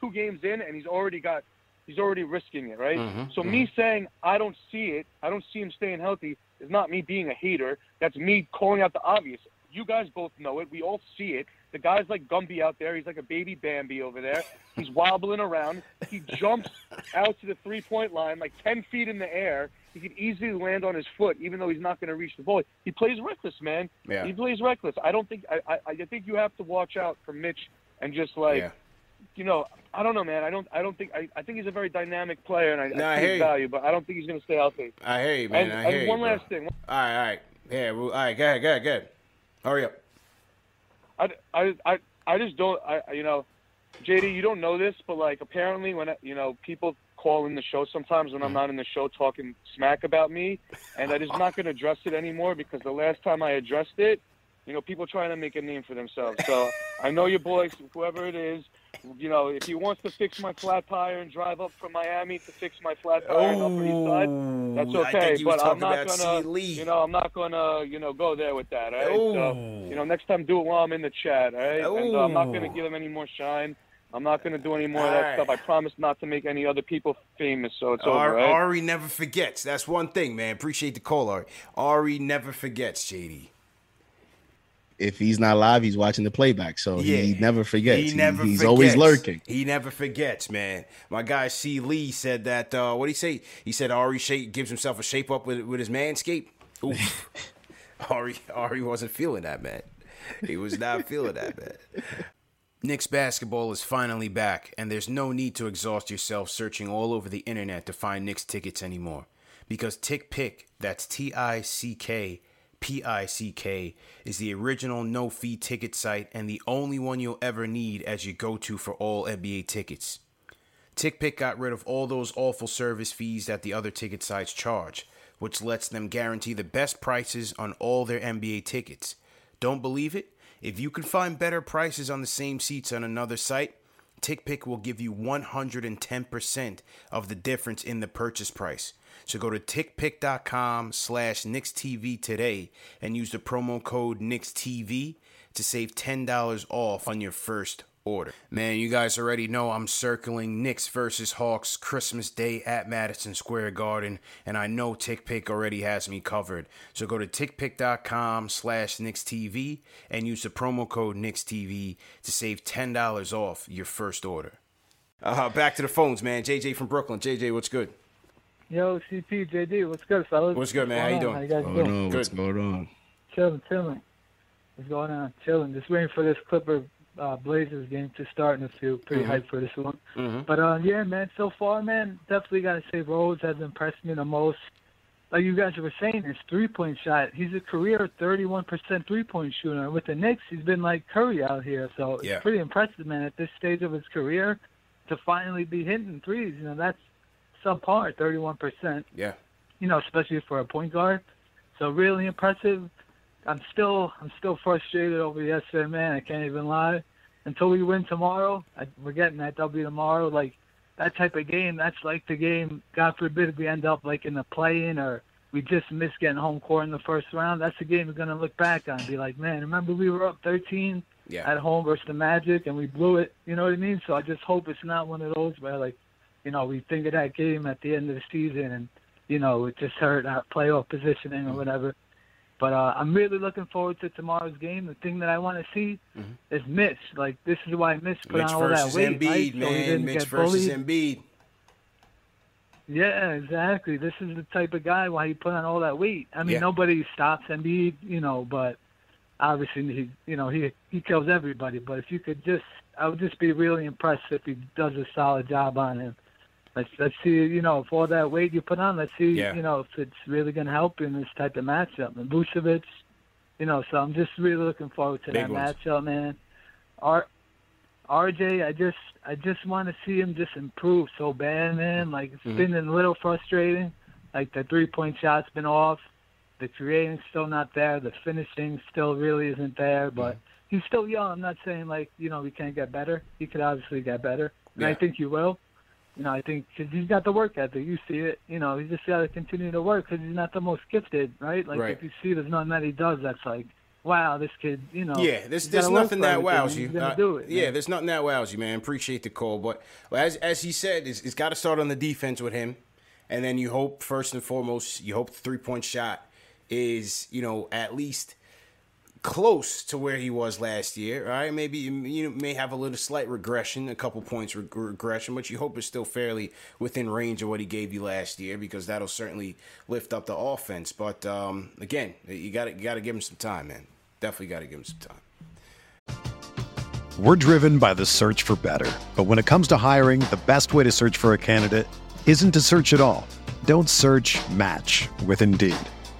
two games in, and he's already got he's already risking it, right? Mhm, so me saying I don't see it, I don't see him staying healthy, is not me being a hater. That's me calling out the obvious. You guys both know it. We all see it. The guy's like Gumby out there. He's like a baby Bambi over there. He's wobbling around. He jumps out to the three point line like 10 feet in the air. He could easily land on his foot, even though he's not going to reach the ball. He plays reckless, man. Yeah. He plays reckless. I don't think. I, I, I think you have to watch out for Mitch and just like, Yeah. you know, I don't know, man. I don't. I don't think. I, I think he's a very dynamic player, and I, No, I I hear value, but I don't think he's going to stay healthy. I hear you, man. and I and hear you. one bro. last thing. All right, all right. Yeah, well, all right. Go ahead, go ahead, go ahead. Hurry up. I, I, I, I just don't. I, I- you know, JD, you don't know this, but like apparently when you know people call in the show sometimes when I'm not in the show talking smack about me, and I'm just not going to address it anymore because the last time I addressed it, you know, people trying to make a name for themselves. So I know your boy, whoever it is. You know, if he wants to fix my flat tire and drive up from Miami to fix my flat tire in Upper East Side, that's okay. think you was But I'm not gonna. You know, I'm not gonna, you know, go there with that. All right. So, you know, next time do it while I'm in the chat. All right. And uh, I'm not gonna give him any more shine. I'm not gonna do any more of that right. stuff. I promise not to make any other people famous. So it's over. Ari, Right? Ari never forgets. That's one thing, man. Appreciate the call, Ari. Ari never forgets, JD. If he's not live, he's watching the playback, so he never forgets. He never he's forgets. always lurking. He never forgets, man. My guy C. Lee said that. Uh, what did he say? He said Ari shape, gives himself a shape up with with his manscape. Ari Ari wasn't feeling that, man. He was not feeling that, man. Knicks basketball is finally back, and there's no need to exhaust yourself searching all over the internet to find Knicks tickets anymore. Because TickPick, that's T I C K P I C K, is the original no fee ticket site and the only one you'll ever need as your go to for all NBA tickets. TickPick got rid of all those awful service fees that the other ticket sites charge, which lets them guarantee the best prices on all their NBA tickets. Don't believe it? If you can find better prices on the same seats on another site, TickPick will give you 110% of the difference in the purchase price. So go to tickpick.com slash NixTV today and use the promo code NixTV to save $10 off on your first order. Man, you guys already know I'm circling Knicks versus Hawks Christmas Day at Madison Square Garden, and I know TickPick already has me covered. So go to tickpick.com slash NixTV and use the promo code NixTV to save $10 off your first order. Uh, back to the phones, man. JJ from Brooklyn. JJ, what's good? Yo, CP, JD, what's good, fellas? What's good, man? How you doing? How you guys Oh doing? no, what's Good. going on? Chilling, chilling. What's going on? Chilling. Just waiting for this Clipper uh, Blazers game to start in a few. Pretty Mm-hmm. hyped for this one. Mhm. But uh, yeah, man. So far, man, definitely got to say Rose has impressed me the most. Like you guys were saying, his three-point shot. He's a career 31% three-point shooter. With the Knicks, he's been like Curry out here. So Yeah. it's pretty impressive, man. At this stage of his career, to finally be hitting threes, you know, that's subpar, 31% Yeah. you know, especially for a point guard. So really impressive. I'm still I'm still frustrated over yesterday, man. I can't even lie. Until we win tomorrow, I, we're getting that W tomorrow. Like that type of game, that's like the game. God forbid we end up like in the play-in or we just miss getting home court in the first round. That's the game we're gonna look back on and be like, man, remember we were up 13 Yeah. at home versus the Magic and we blew it. You know what I mean? So I just hope it's not one of those where like, you know, we think of that game at the end of the season and you know it just hurt our playoff positioning or whatever. But uh, I'm really looking forward to tomorrow's game. The thing that I want to see is Mitch. Like this is why Mitch put Mitch on all that weight, Embiid, right? So he man. didn't Mitch get versus bullied. Embiid. Yeah, exactly. This is the type of guy why he put on all that weight. I mean, Yeah. nobody stops Embiid, you know, but obviously he, you know, he he kills everybody. But if you could just, I would just be really impressed if he does a solid job on him. Let's let's see, you know, if all that weight you put on, let's see, Yeah. you know, if it's really going to help in this type of matchup. And Vucevic, you know, so I'm just really looking forward to Big that ones. matchup, man. R, RJ, I just I just want to see him just improve so bad, man. Like it's Mhm. been a little frustrating. Like the three point shot's been off, the creating's still not there, the finishing still really isn't there. But he's still young. I'm not saying like you know he can't get better. He could obviously get better, and I think he will. You know, I think because he's got the work ethic. You see it. You know, he's just got to continue to work because he's not the most gifted, right? Like Right. if you see, there's nothing that he does that's like wow, this kid, you know. Yeah, there's there's nothing that wows you. Uh, do it. yeah, man. there's nothing that wows you, man. Appreciate the call, but but as as he said, it's, it's got to start on the defense with him, and then you hope first and foremost, you hope the three point shot is you know at least close to where he was last year. right? maybe you may have a little slight regression, a couple points reg- regression, but you hope it's still fairly within range of what he gave you last year because that'll certainly lift up the offense. But um, again, you got to you got to give him some time, man. Definitely got to give him some time. We're driven by the search for better. But when it comes to hiring, the best way to search for a candidate isn't to search at all. Don't search match with Indeed.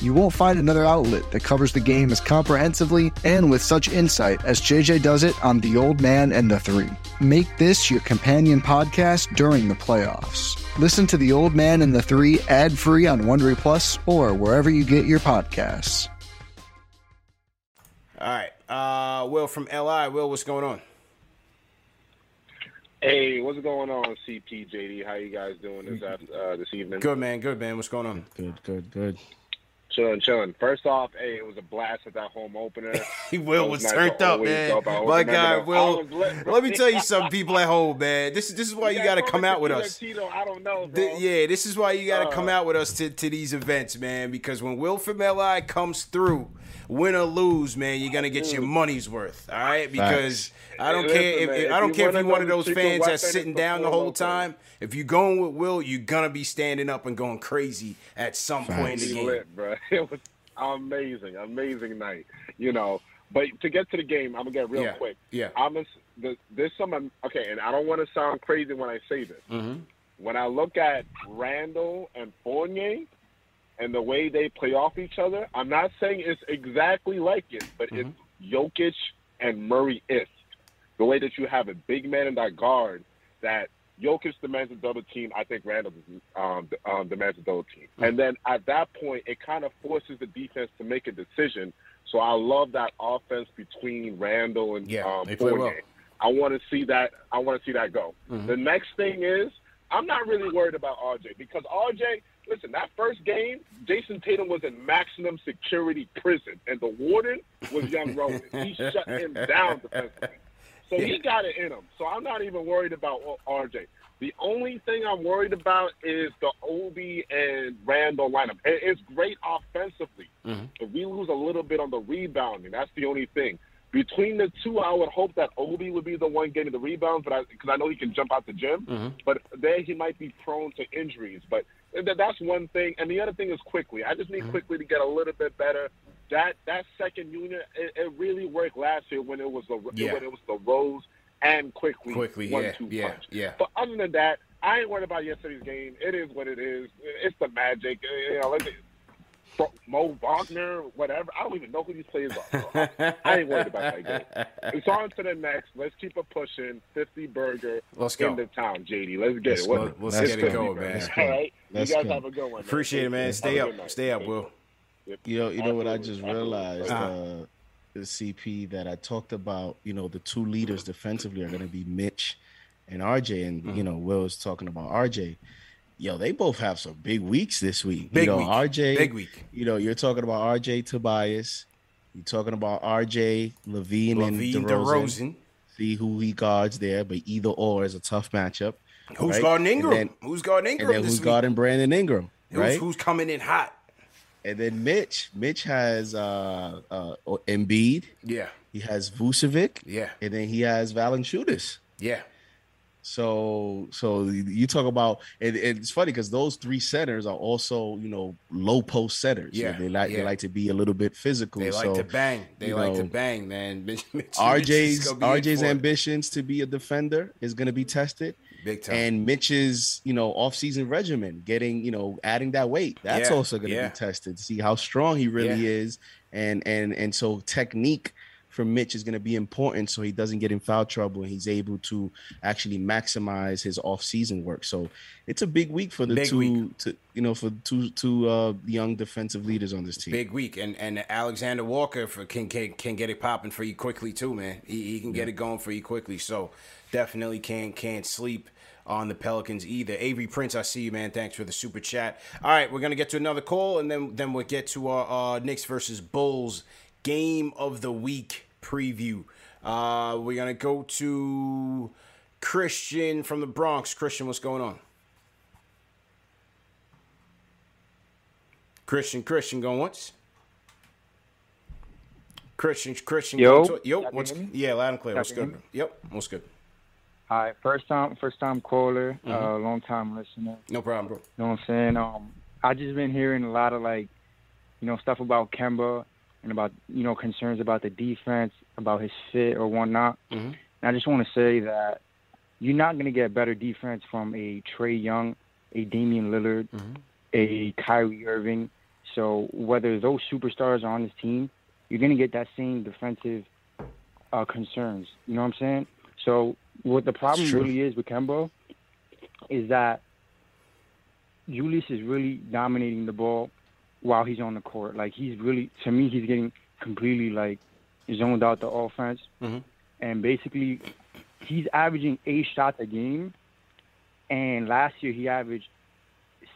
You won't find another outlet that covers the game as comprehensively and with such insight as JJ does it on The Old Man and the Three. Make this your companion podcast during the playoffs. Listen to The Old Man and the Three ad free on Wondery Plus or wherever you get your podcasts. All right, uh, Will from LI. Will, what's going on? Hey, what's going on, CPJD? How you guys doing this uh, this evening? Good man, good man. What's going on? Good, good, good. Chilling, chilling. First off, hey, it was a blast at that home opener. Will It was nice turned up, man. My opening guy, up. I Will. lit. Let me tell you something, people at home, man. This is this is why you got to come out with us. Tito, I don't know, bro. Th- yeah, this is why you got to Uh, come out with us to, to these events, man. Because when Will from LI comes through, win or lose, man, you're gonna get your money's worth. All right, because I don't Hey, care listen, if, if- I don't care if you're one of those fans that's sitting down the whole time. If you're going with Will, you're gonna be standing up and going crazy at some point in the game. lit, bro. It was amazing, amazing night. You know, but to get to the game, I'm gonna get real Yeah, quick. yeah. I'm a, the, there's some okay, and I don't want to sound crazy when I say this. Mm-hmm. When I look at Randle and Fournier and the way they play off each other, I'm not saying it's exactly like it, but Mm-hmm. it's Jokic and Murray is the way that you have a big man in that guard that Jokic demands a double team. I think Randle um, um, demands a double team. Mm-hmm. And then at that point, it kind of forces the defense to make a decision. So I love that offense between Randle and Yeah, um, Fournier. well. I want to see that. I want to see that go. Mm-hmm. The next thing is, I'm not really worried about RJ because RJ, listen, that first game, Jayson Tatum was in maximum security prison, and the warden was Young Rowan. he shut him down defensively. So he got it in him. So I'm not even worried about RJ. The only thing I'm worried about is the Obi and Randle lineup. It's great offensively. Mm-hmm. If we lose a little bit on the rebounding, that's the only thing. Between the two, I would hope that Obi would be the one getting the rebounds, but because I, know he can jump out the gym. Mm-hmm. But there he might be prone to injuries. But th- that's one thing. And the other thing is Quickley. I just need mm-hmm. Quickley to get a little bit better. That that second unit, it, it really worked last year when it was the Yeah. when it was the Rose and Quickley Quickley, one yeah, two yeah, punch. yeah. But other than that, I ain't worried about yesterday's game. It is what it is. It's the magic. You know, Mo Wagner, whatever. I don't even know who these players are. I, I ain't worried about that game. It's on to the next. Let's keep it pushing. 50 burger Let's go. in the town, JD. Let's get Let's it. go. What- Let's it's get it going, bro. man. All right. Let's you guys go. have a good one. man. Appreciate it, man. Have Stay a up. Stay up, Will. You know, you know what I just realized, uh, the CP that I talked about. You know, the two leaders defensively are going to be Mitch and RJ, and Mm-hmm. you know, Will was talking about RJ. Yo, they both have some big weeks this week. Big you know, week. RJ, Big week. You know, you're talking about RJ Tobias. You're talking about RJ LaVine, LaVine and DeRozan. DeRozan. See who he guards there, but either or is a tough matchup. Who's right? guarding And Ingram? then- who's guarding And Ingram then this who's week? guarding Brandon Ingram, Who's, right? who's coming in hot? And then Mitch, Mitch has uh uh Embiid, Yeah, he has Vucevic, yeah, and then he has Valanciunas. yeah. So so you talk about and, and it's funny because those three centers are also you know low post. You know, Yeah, they like they like to be a little bit physical. They like so to bang. They like to bang, man. RJ's gonna be in RJ's ambitions to be a defender is going to be tested, big time. and Mitch's you know off season regimen, getting you know adding that weight, that's Yeah, also going to yeah. be tested to see how strong he really Yeah. is, and and and so technique for Mitch is going to be important, so he doesn't get in foul trouble and he's able to actually maximize his off season work. So it's a big week for the Big two, to, you know, for two two uh, young defensive leaders on this team. Big week, and and Alexander Walker for can can, can get it popping for you quickly too, man. He, he can get it going for you quickly. So definitely can't can't sleep on the Pelicans either. Avery Prince, I see you, man. Thanks for the super chat. All right, we're gonna get to another call, and then then we'll get to our uh, Knicks versus Bulls game of the week preview. Uh, we're gonna go to Christian from the Bronx. Christian, what's going on? Christian, Christian, going once. Christian, Christian, Yo. twi- yo, what's yeah, loud and clear. What's good? Yep, what's good? All right, first time, first time caller, Mm-hmm. uh, long time listener. No problem, bro. You know what I'm saying? Um, I just been hearing a lot of like, you know, stuff about Kemba and about you know concerns about the defense, about his fit or whatnot. Mhm. And I just want to say that you're not gonna get better defense from a Trae Young, a Damian Lillard, Mhm. a Kyrie Irving. So whether those superstars are on this team, you're gonna get that same defensive uh, concerns. You know what I'm saying? So what the problem really is with Kemba is that Julius is really dominating the ball while he's on the court. Like he's really, to me, he's getting completely like zoned out the offense, Mhm. and basically he's averaging eight shots a game. And last year he averaged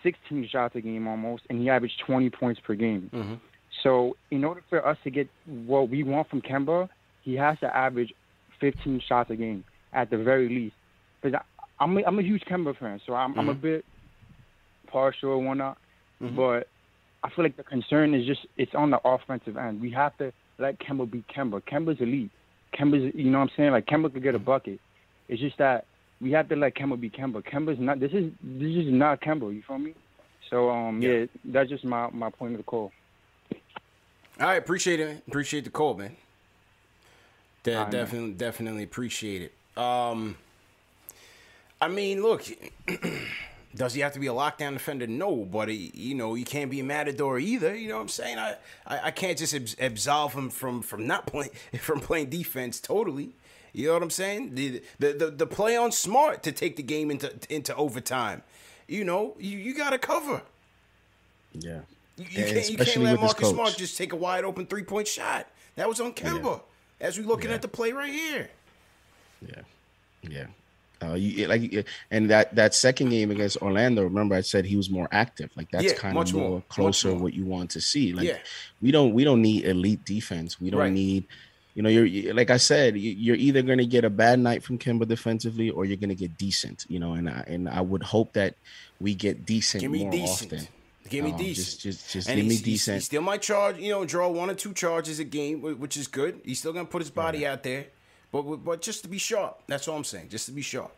16 shots a game almost, and he averaged 20 points per game. Mhm. So in order for us to get what we want from Kemba, he has to average 15 shots a game at the very least. Because I'm a, I'm a huge Kemba fan, so I'm I'm a Mhm. bit partial or whatnot. Mhm. But I feel like the concern is just it's on the offensive end. We have to let Kemba be Kemba. Kemba's elite. Kemba's you know what I'm saying? Like Kemba could get a bucket. It's just that we have to let Kemba be Kemba. Kemba's not this is this is not Kemba, you feel me? So um Yeah. yeah, that's just my, my point of the call. All right, appreciate it. Appreciate the call, man. De- right, man. definitely, definitely appreciate it. Um, I mean, look, does he have to be a lockdown defender? No, but he, you know, you can't be a matador either. You know what I'm saying? I, I, I can't just abs- absolve him from from not playing from playing defense totally. You know what I'm saying? The, the the the play on smart to take the game into into overtime. You know, you, you got to cover. Yeah. You, you can't, you can't let Marcus. Smart just take a wide open three point shot. That was on Kemba. As we looking Yeah. at the play right here. Yeah, yeah. Uh, you, like, and that that second game against Orlando. Remember, I said he was more active. Like that's Yeah, kind of more, more, closer more. what you want to see. Like Yeah. we don't we don't need elite defense. We don't Right. need. You know, you're you- like I said, you- you're either going to get a bad night from Kemba defensively, or you're going to get decent. You know, and I and I would hope that we get decent Give me more decent. often. Give me Um, decent. Just just just and give me decent. He still might charge, you know, draw one or two charges a game, which is good. He's still gonna put his body out there, but but just to be sharp. That's all I'm saying. Just to be sharp.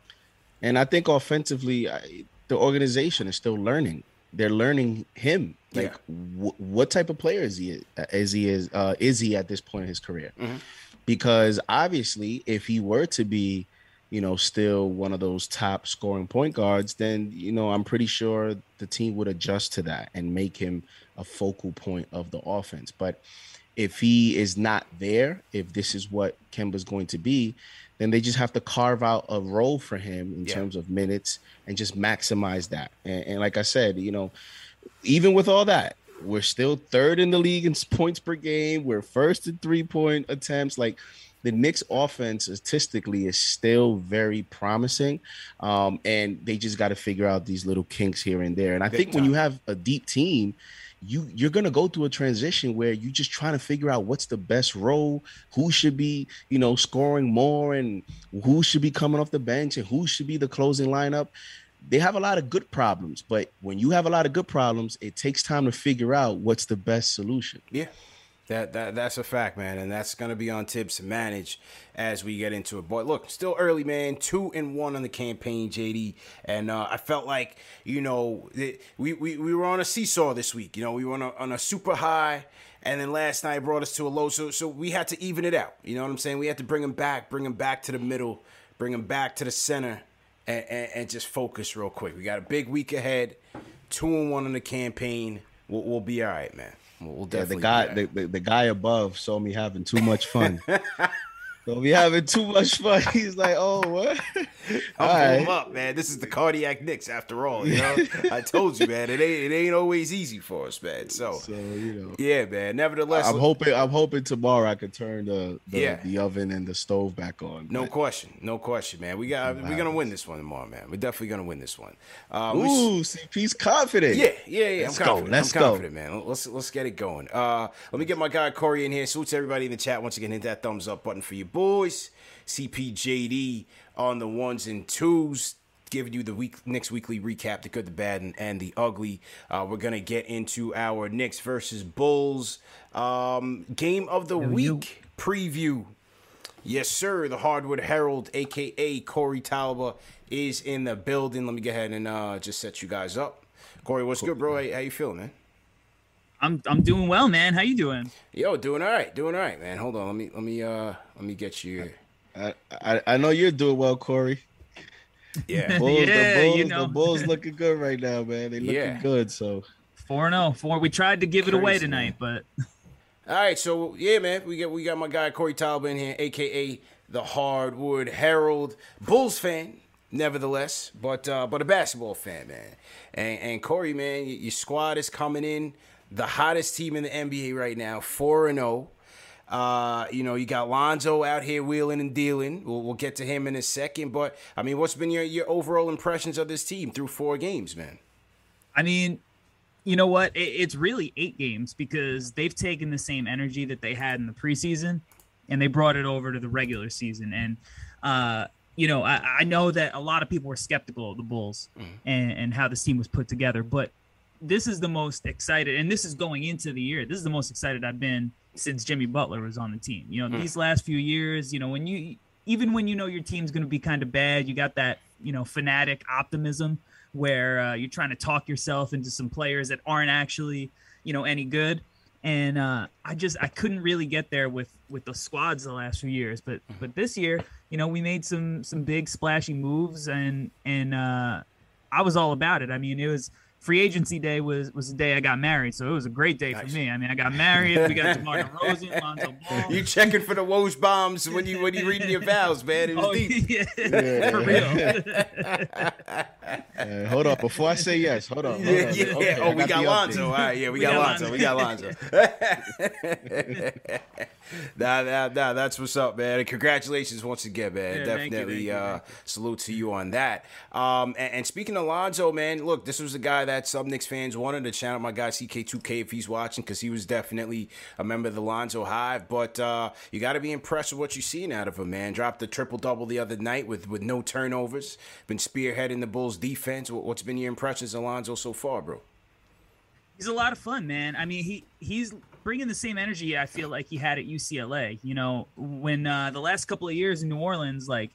And I think offensively, I, the organization is still learning. They're learning him. Like, wh- what type of player is he? Is he is uh, is he at this point in his career? Mm-hmm. Because obviously, if he were to be you know, still one of those top scoring point guards, then you know I'm pretty sure the team would adjust to that and make him a focal point of the offense. But if he is not there, if this is what Kemba's going to be, then they just have to carve out a role for him in Yeah. terms of minutes and just maximize that. And, and like I said, you know, even with all that, we're still third in the league in points per game. We're first in three point attempts. Like the Knicks offense statistically is still very promising. Um, and they just got to figure out these little kinks here and there. And I Big think when you have a deep team, you you're gonna go through a transition where you're just trying to figure out what's the best role, who should be, you know, scoring more and who should be coming off the bench and who should be the closing lineup. They have a lot of good problems, but when you have a lot of good problems, it takes time to figure out what's the best solution. Yeah. That, that that's a fact, man, and that's gonna be on Thibs to manage as we get into it. But look, still early, man. Two and one on the campaign, JD, and uh, I felt like you know that we, we we were on a seesaw this week. You know, we were on a, on a super high, and then last night brought us to a low. So so we had to even it out. You know what I'm saying? We had to bring him back, bring him back to the middle, bring him back to the center, and, and, and just focus real quick. We got a big week ahead. Two and one on the campaign. We'll, we'll be all right, man. We'll, we'll Yeah, the guy, the, the, the guy above saw me having too much fun. so me having too much fun. He's like, "Oh, what? I'm All him right. up, man. This is the cardiac Knicks after all. You know, I told you, man. It ain't it ain't always easy for us, man. So, So you know, yeah, man. Nevertheless, I'm hoping. I'm hoping tomorrow I could turn the the, Yeah. the oven and the stove back on. no but- question, no question, man. We got we're gonna win this one tomorrow, man. We're definitely gonna win this one. Uh, we s- Ooh, CP's confident. Yeah, yeah, yeah. Let's I'm go, let's I'm go. confident, man. Let's let's get it going. Uh, let me get my guy Corey in here. Salute to everybody in the chat. Once again, hit that thumbs up button for you boys. CPJD on the ones and twos. Giving you the week Knicks weekly recap, the good, the bad, and, and the ugly. Uh, we're gonna get into our Knicks versus Bulls um, game of the week preview. Yes, sir. The Hardwood Herald, aka Corey Talbot, is in the building. Let me go ahead and uh, just set you guys up. Corey, what's good, bro? How, how you feeling, man? I'm I'm doing well, man. How you doing? Yo, doing all right, doing all right, man. Hold on, let me let me uh let me get you. I, I I know you're doing well, Corey. Yeah, Bulls, Yeah, the Bulls, you know. the Bulls looking good right now, man. They looking Yeah. good. So Four and zero. Four. We tried to give it away Crazy, tonight, but All right, so yeah, man, we got we got my guy Corey Talbot in here, aka the Hardwood Herald, Bulls fan, nevertheless, but uh, but a basketball fan, man. And and Corey, man, your squad is coming in, the hottest team in the NBA right now, four and zero. Uh, you know, you got Lonzo out here wheeling and dealing. We'll, we'll get to him in a second, but I mean, what's been your your overall impressions of this team through four games, man? I mean, you know what? It, it's really eight games because they've taken the same energy that they had in the preseason and they brought it over to the regular season. And, uh, you know, I, I know that a lot of people were skeptical of the Bulls and, and how this team was put together, but this is the most excited, and this is going into the year. This is the most excited I've been since Jimmy Butler was on the team. You know, these last few years, you know, when you even when you know your team's going to be kind of bad, you got that you know fanatic optimism where uh, you're trying to talk yourself into some players that aren't actually you know any good. And uh, I just I couldn't really get there with with the squads the last few years, but but this year, you know, we made some some big splashy moves, and and uh, I was all about it. I mean, it was free agency day was was the day I got married, so it was a great day for me. I mean, I got married. We got DeMar DeRozan, Lonzo Ball. You checking for the Woj bombs when you when you reading your vows, man? It was Oh, deep. yeah, for real. uh, hold on, before I say yes, hold on. hold Yeah, yeah. Okay, oh, we got the Lonzo. All right, yeah, we, We got, got Lonzo. We got Lonzo. nah, nah, nah, that's what's up, man. And congratulations once again, man. Yeah, thank you, Definitely thank you, uh, thank salute to you on that. Um, and, and speaking of Lonzo, man, look, this was a guy that some Knicks fans wanted to shout out my guy CK2K if he's watching because he was definitely a member of the Lonzo Hive. But uh, you got to be impressed with what you're seeing out of him, man. Dropped the triple double the other night with with no turnovers. Been spearheading the Bulls defense. What- What's been your impressions of Lonzo so far, bro? he's a lot of fun, man. I mean, he he's bringing the same energy I feel like he had at UCLA. You know, when uh, the last couple of years in New Orleans, like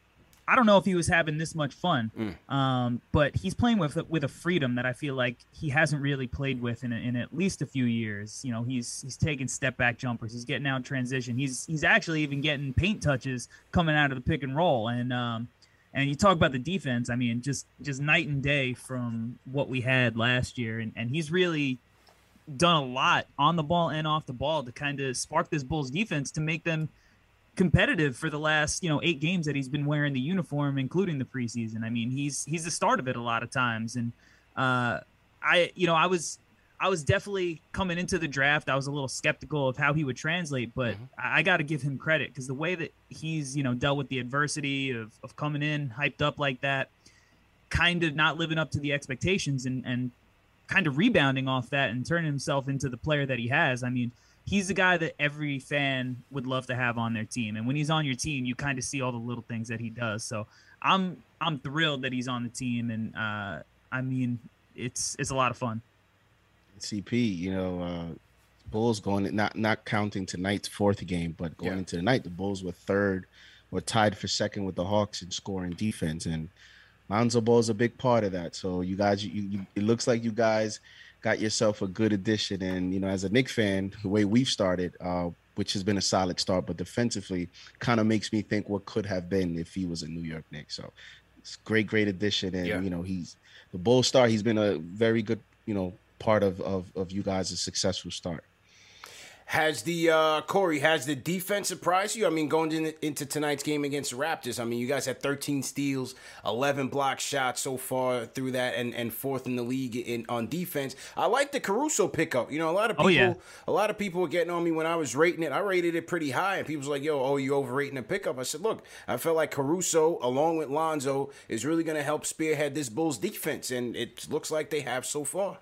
I don't know if he was having this much fun, um, but he's playing with with a freedom that I feel like he hasn't really played with in, in at least a few years. You know, he's he's taking step back jumpers, he's getting out transition, he's he's actually even getting paint touches coming out of the pick and roll, and um, And you talk about the defense, I mean, just just night and day from what we had last year. And, and he's really done a lot on the ball and off the ball to kind of spark this Bulls defense to make them competitive for the last, you know, eight games that he's been wearing the uniform, including the preseason. I mean, he's he's the start of it a lot of times. And uh I you know, I was I was definitely coming into the draft. I was a little skeptical of how he would translate, but Mm-hmm. I, I got to give him credit because the way that he's, you know, dealt with the adversity of, of coming in hyped up like that, kind of not living up to the expectations and, and kind of rebounding off that and turning himself into the player that he has. I mean, he's the guy that every fan would love to have on their team. And when he's on your team, you kind of see all the little things that he does. So I'm I'm thrilled that he's on the team, and uh, I mean, it's it's a lot of fun. CP, you know, uh, Bulls going not not counting tonight's fourth game, but going Yeah. into the night, the Bulls were third, were tied for second with the Hawks in scoring defense, and Lonzo Ball is a big part of that. So you guys, you, you it looks like you guys got yourself a good addition, and you know, as a Knick fan, the way we've started, uh, which has been a solid start, but defensively, kind of makes me think what could have been if he was a New York Knicks. So it's great, great addition, and Yeah. you know, he's the Bull star. He's been a very good, you know, part of of of you guys' successful start. Has the uh Corey has the defense surprised you? I mean, going in, into tonight's game against the Raptors, I mean, you guys had 13 steals, 11 block shots so far through that, and, and fourth in the league in on defense. I like the Caruso pickup. You know, a lot of Oh, people, yeah. a lot of people were getting on me when I was rating it. I rated it pretty high, and people was like, "Yo, oh, you overrating the pickup?" I said, "Look, I felt like Caruso, along with Lonzo, is really going to help spearhead this Bulls defense, and it looks like they have so far."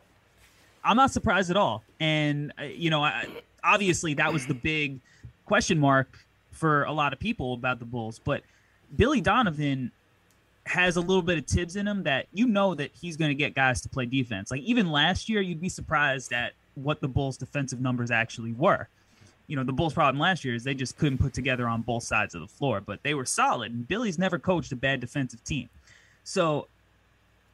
I'm not surprised at all. And uh, you know, I, obviously that was the big question mark for a lot of people about the Bulls. But Billy Donovan has a little bit of Thibs in him that you know that he's going to get guys to play defense. Like even last year, you'd be surprised at what the Bulls' defensive numbers actually were. You know, the Bulls' problem last year is they just couldn't put together on both sides of the floor, but they were solid. And Billy's never coached a bad defensive team. So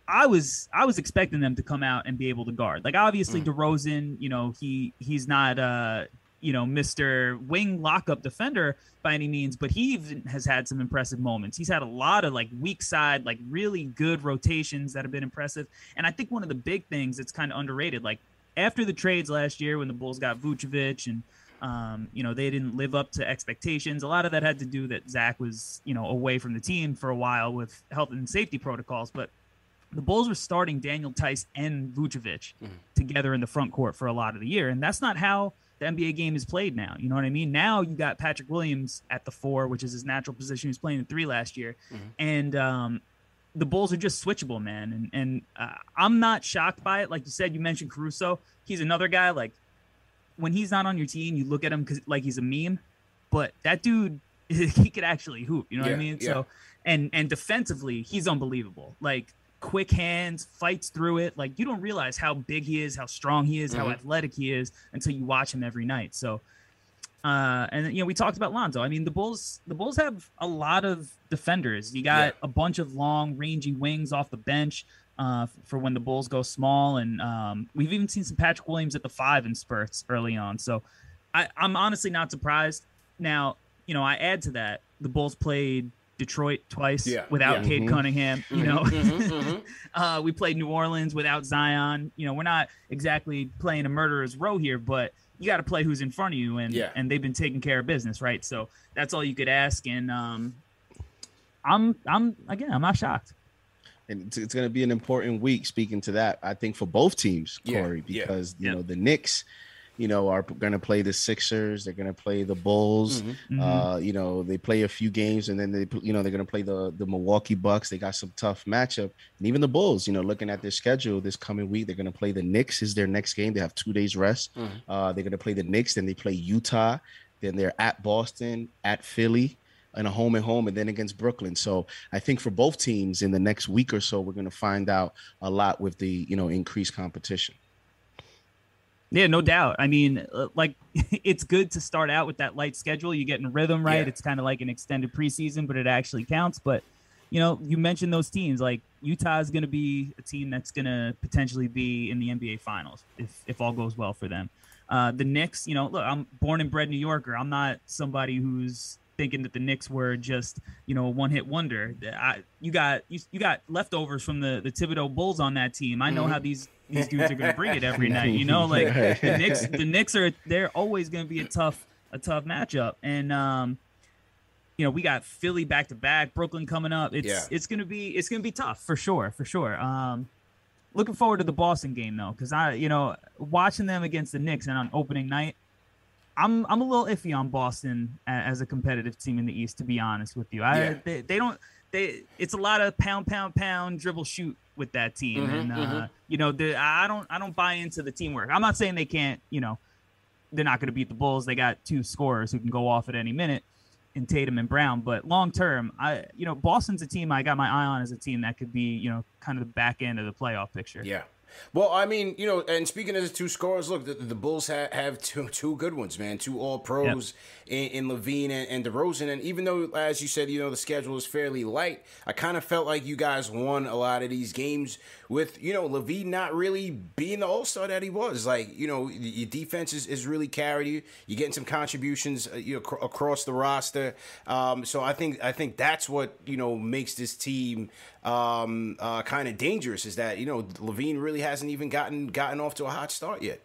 I was I was expecting them to come out and be able to guard. Like obviously DeRozan, you know, he he's not uh you know Mr. wing lockup defender by any means, but he even has had some impressive moments. He's had a lot of like weak side, like really good rotations that have been impressive. And I think one of the big things that's kind of underrated, like after the trades last year when the Bulls got Vucevic and um, you know, they didn't live up to expectations. A lot of that had to do that Zach was, you know, away from the team for a while with health and safety protocols. But the Bulls were starting Daniel Theis and Vucevic together in the front court for a lot of the year, and that's not how the NBA game is played now. You know what I mean? Now you got Patrick Williams at the four, which is his natural position. He was playing the three last year, and um, the Bulls are just switchable, man. And and uh, I'm not shocked by it. Like you said, you mentioned Caruso. He's another guy. Like when he's not on your team, you look at him 'cause- like he's a meme, but that dude, he could actually hoop. You know what I mean? yeah. So and and defensively, he's unbelievable. Like quick hands, fights through it. Like you don't realize how big he is, how strong he is, how Mhm. athletic he is until you watch him every night. So uh and you know we talked about Lonzo. I mean the Bulls the Bulls have a lot of defenders. You got Yeah. a bunch of long rangy wings off the bench uh for when the Bulls go small and um we've even seen some Patrick Williams at the 5 in spurts early on. So I I'm honestly not surprised. Now, you know, I add to that the Bulls played Detroit twice Yeah, without yeah. Cade Mhm. Cunningham, you know. Mhm, mhm. uh, we played New Orleans without Zion. You know, we're not exactly playing a murderer's row here, but you got to play who's in front of you, and Yeah. and they've been taking care of business, right? So that's all you could ask, and um, I'm I'm again I'm not shocked. and it's, it's going to be an important week. Speaking to that, I think for both teams, Corey, yeah, because you know the Knicks, you know, are going to play the Sixers. They're going to play the Bulls. Mhm. Uh, you know, they play a few games, and then they, you know, they're going to play the the Milwaukee Bucks. They got some tough matchup, and even the Bulls. You know, looking at their schedule this coming week, they're going to play the Knicks. Is their next game? They have two days rest. Mhm. Uh, they're going to play the Knicks. Then they play Utah. Then they're at Boston, at Philly, and a home and home, and then against Brooklyn. So I think for both teams in the next week or so, we're going to find out a lot with the you know increased competition. Yeah, no doubt. I mean, uh, like it's good to start out with that light schedule. You get in rhythm, right? Yeah. It's kind of like an extended preseason, but it actually counts. But you know, you mentioned those teams. Like Utah is going to be a team that's going to potentially be in the NBA Finals if if all goes well for them. Uh, the Knicks, you know, look, I'm born and bred New Yorker. I'm not somebody who's thinking that the Knicks were just you know a one hit wonder. I, you got you, you got leftovers from the the Thibodeau Bulls on that team. I know Mhm. how these these dudes are going to bring it every night. You know, like the Knicks the Knicks are they're always going to be a tough a tough matchup and. um you know, we got Philly back to back, Brooklyn coming up. It's Yeah. it's gonna be it's gonna be tough for sure, for sure. Um, looking forward to the Boston game though, because I, you know, watching them against the Knicks and on opening night, I'm I'm a little iffy on Boston as a competitive team in the East. To be honest with you, I Yeah. they, they don't they it's a lot of pound pound pound dribble shoot with that team, Mhm, and uh, mhm. you know, the, I don't I don't buy into the teamwork. I'm not saying they can't, you know, they're not going to beat the Bulls. They got two scorers who can go off at any minute in Tatum and Brown. But long term, I you know Boston's a team I got my eye on as a team that could be you know kind of the back end of the playoff picture. Yeah. Well, I mean, you know, and speaking of the two scores, look, the, the Bulls ha- have two two good ones, man. Two All Pros in, in LaVine and, and DeRozan. And even though, as you said, you know, the schedule is fairly light, I kind of felt like you guys won a lot of these games with, you know, LaVine not really being the All Star that he was. Like, you know, your defense is, is really carried you. You're getting some contributions, uh, you know, cr- across the roster. Um, so I think I think that's what you know makes this team um, uh, kind of dangerous. Is that you know LaVine really hasn't even gotten gotten off to a hot start yet.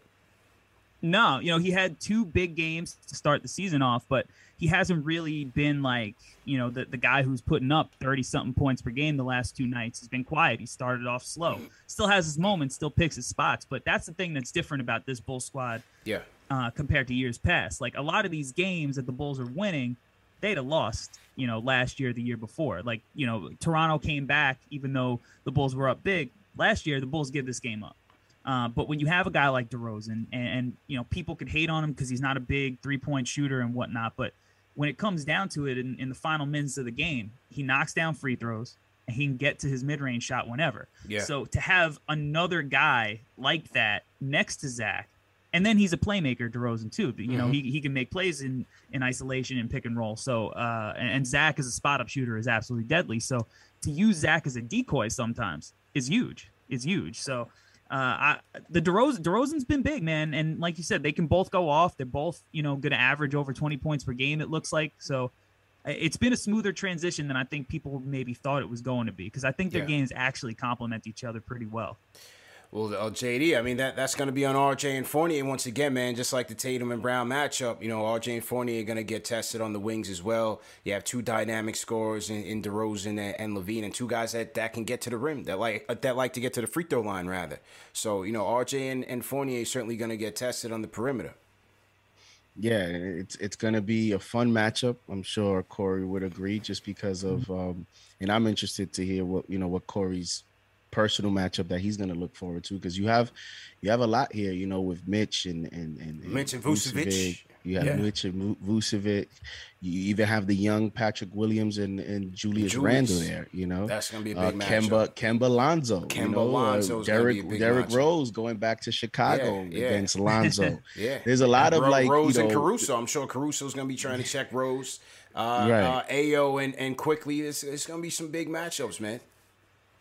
No, you know, he had two big games to start the season off, but he hasn't really been like, you know, the, the guy who's putting up 30 something points per game the last two nights. He's been quiet. He started off slow. Still has his moments, still picks his spots, but that's the thing that's different about this Bull squad Yeah. uh, compared to years past. Like a lot of these games that the Bulls are winning, they'd have lost, you know, last year, the year before. Like, you know, Toronto came back even though the Bulls were up big. Last year, the Bulls give this game up. Uh, but when you have a guy like DeRozan, and, and you know people could hate on him because he's not a big three point shooter and whatnot, but when it comes down to it, in, in the final minutes of the game, he knocks down free throws and he can get to his mid range shot whenever. Yeah. So to have another guy like that next to Zach, and then he's a playmaker, DeRozan too. You know, Mhm. he, he can make plays in in isolation and pick and roll. So uh, and, and Zach as a spot up shooter is absolutely deadly. So to use Zach as a decoy sometimes is huge. Is huge. So uh, I, the DeRozan, DeRozan's been big, man, and like you said, they can both go off. They're both, you know, going to average over 20 points per game. It looks like so. uh, It's been a smoother transition than I think people maybe thought it was going to be because I think their Yeah. games actually complement each other pretty well. Well, uh, JD, I mean that that's going to be on RJ and Fournier once again, man. Just like the Tatum and Brown matchup, you know, RJ and Fournier are going to get tested on the wings as well. You have two dynamic scorers in, in DeRozan and, and Levine, and two guys that, that can get to the rim, that like uh, that like to get to the free throw line rather. So you know, RJ and, and Fournier certainly going to get tested on the perimeter. Yeah, it's it's gonna be a fun matchup. I'm sure Corey would agree, just because of um, and I'm interested to hear what you know what Corey's personal matchup that he's gonna look forward to because you have you have a lot here, you know, with Mitch and and and, Mitch and Vucevic. You have Yeah. Mitch and Vucevic. You even have the young Patrick Williams and, and Julius, Julius. Randle there. You know, That's gonna be a uh, big Kemba Kemba Lonzo. Kemba you know, uh, Derek be a big Derek matchup. Rose going back to Chicago Yeah, yeah. against Lonzo. Yeah, There's a lot of Ro- like Rose you know, and Caruso. I'm sure Caruso's going to be trying to check Rose. Uh, Right. uh, Ao and and Quickley. It's, it's going to be some big matchups, man.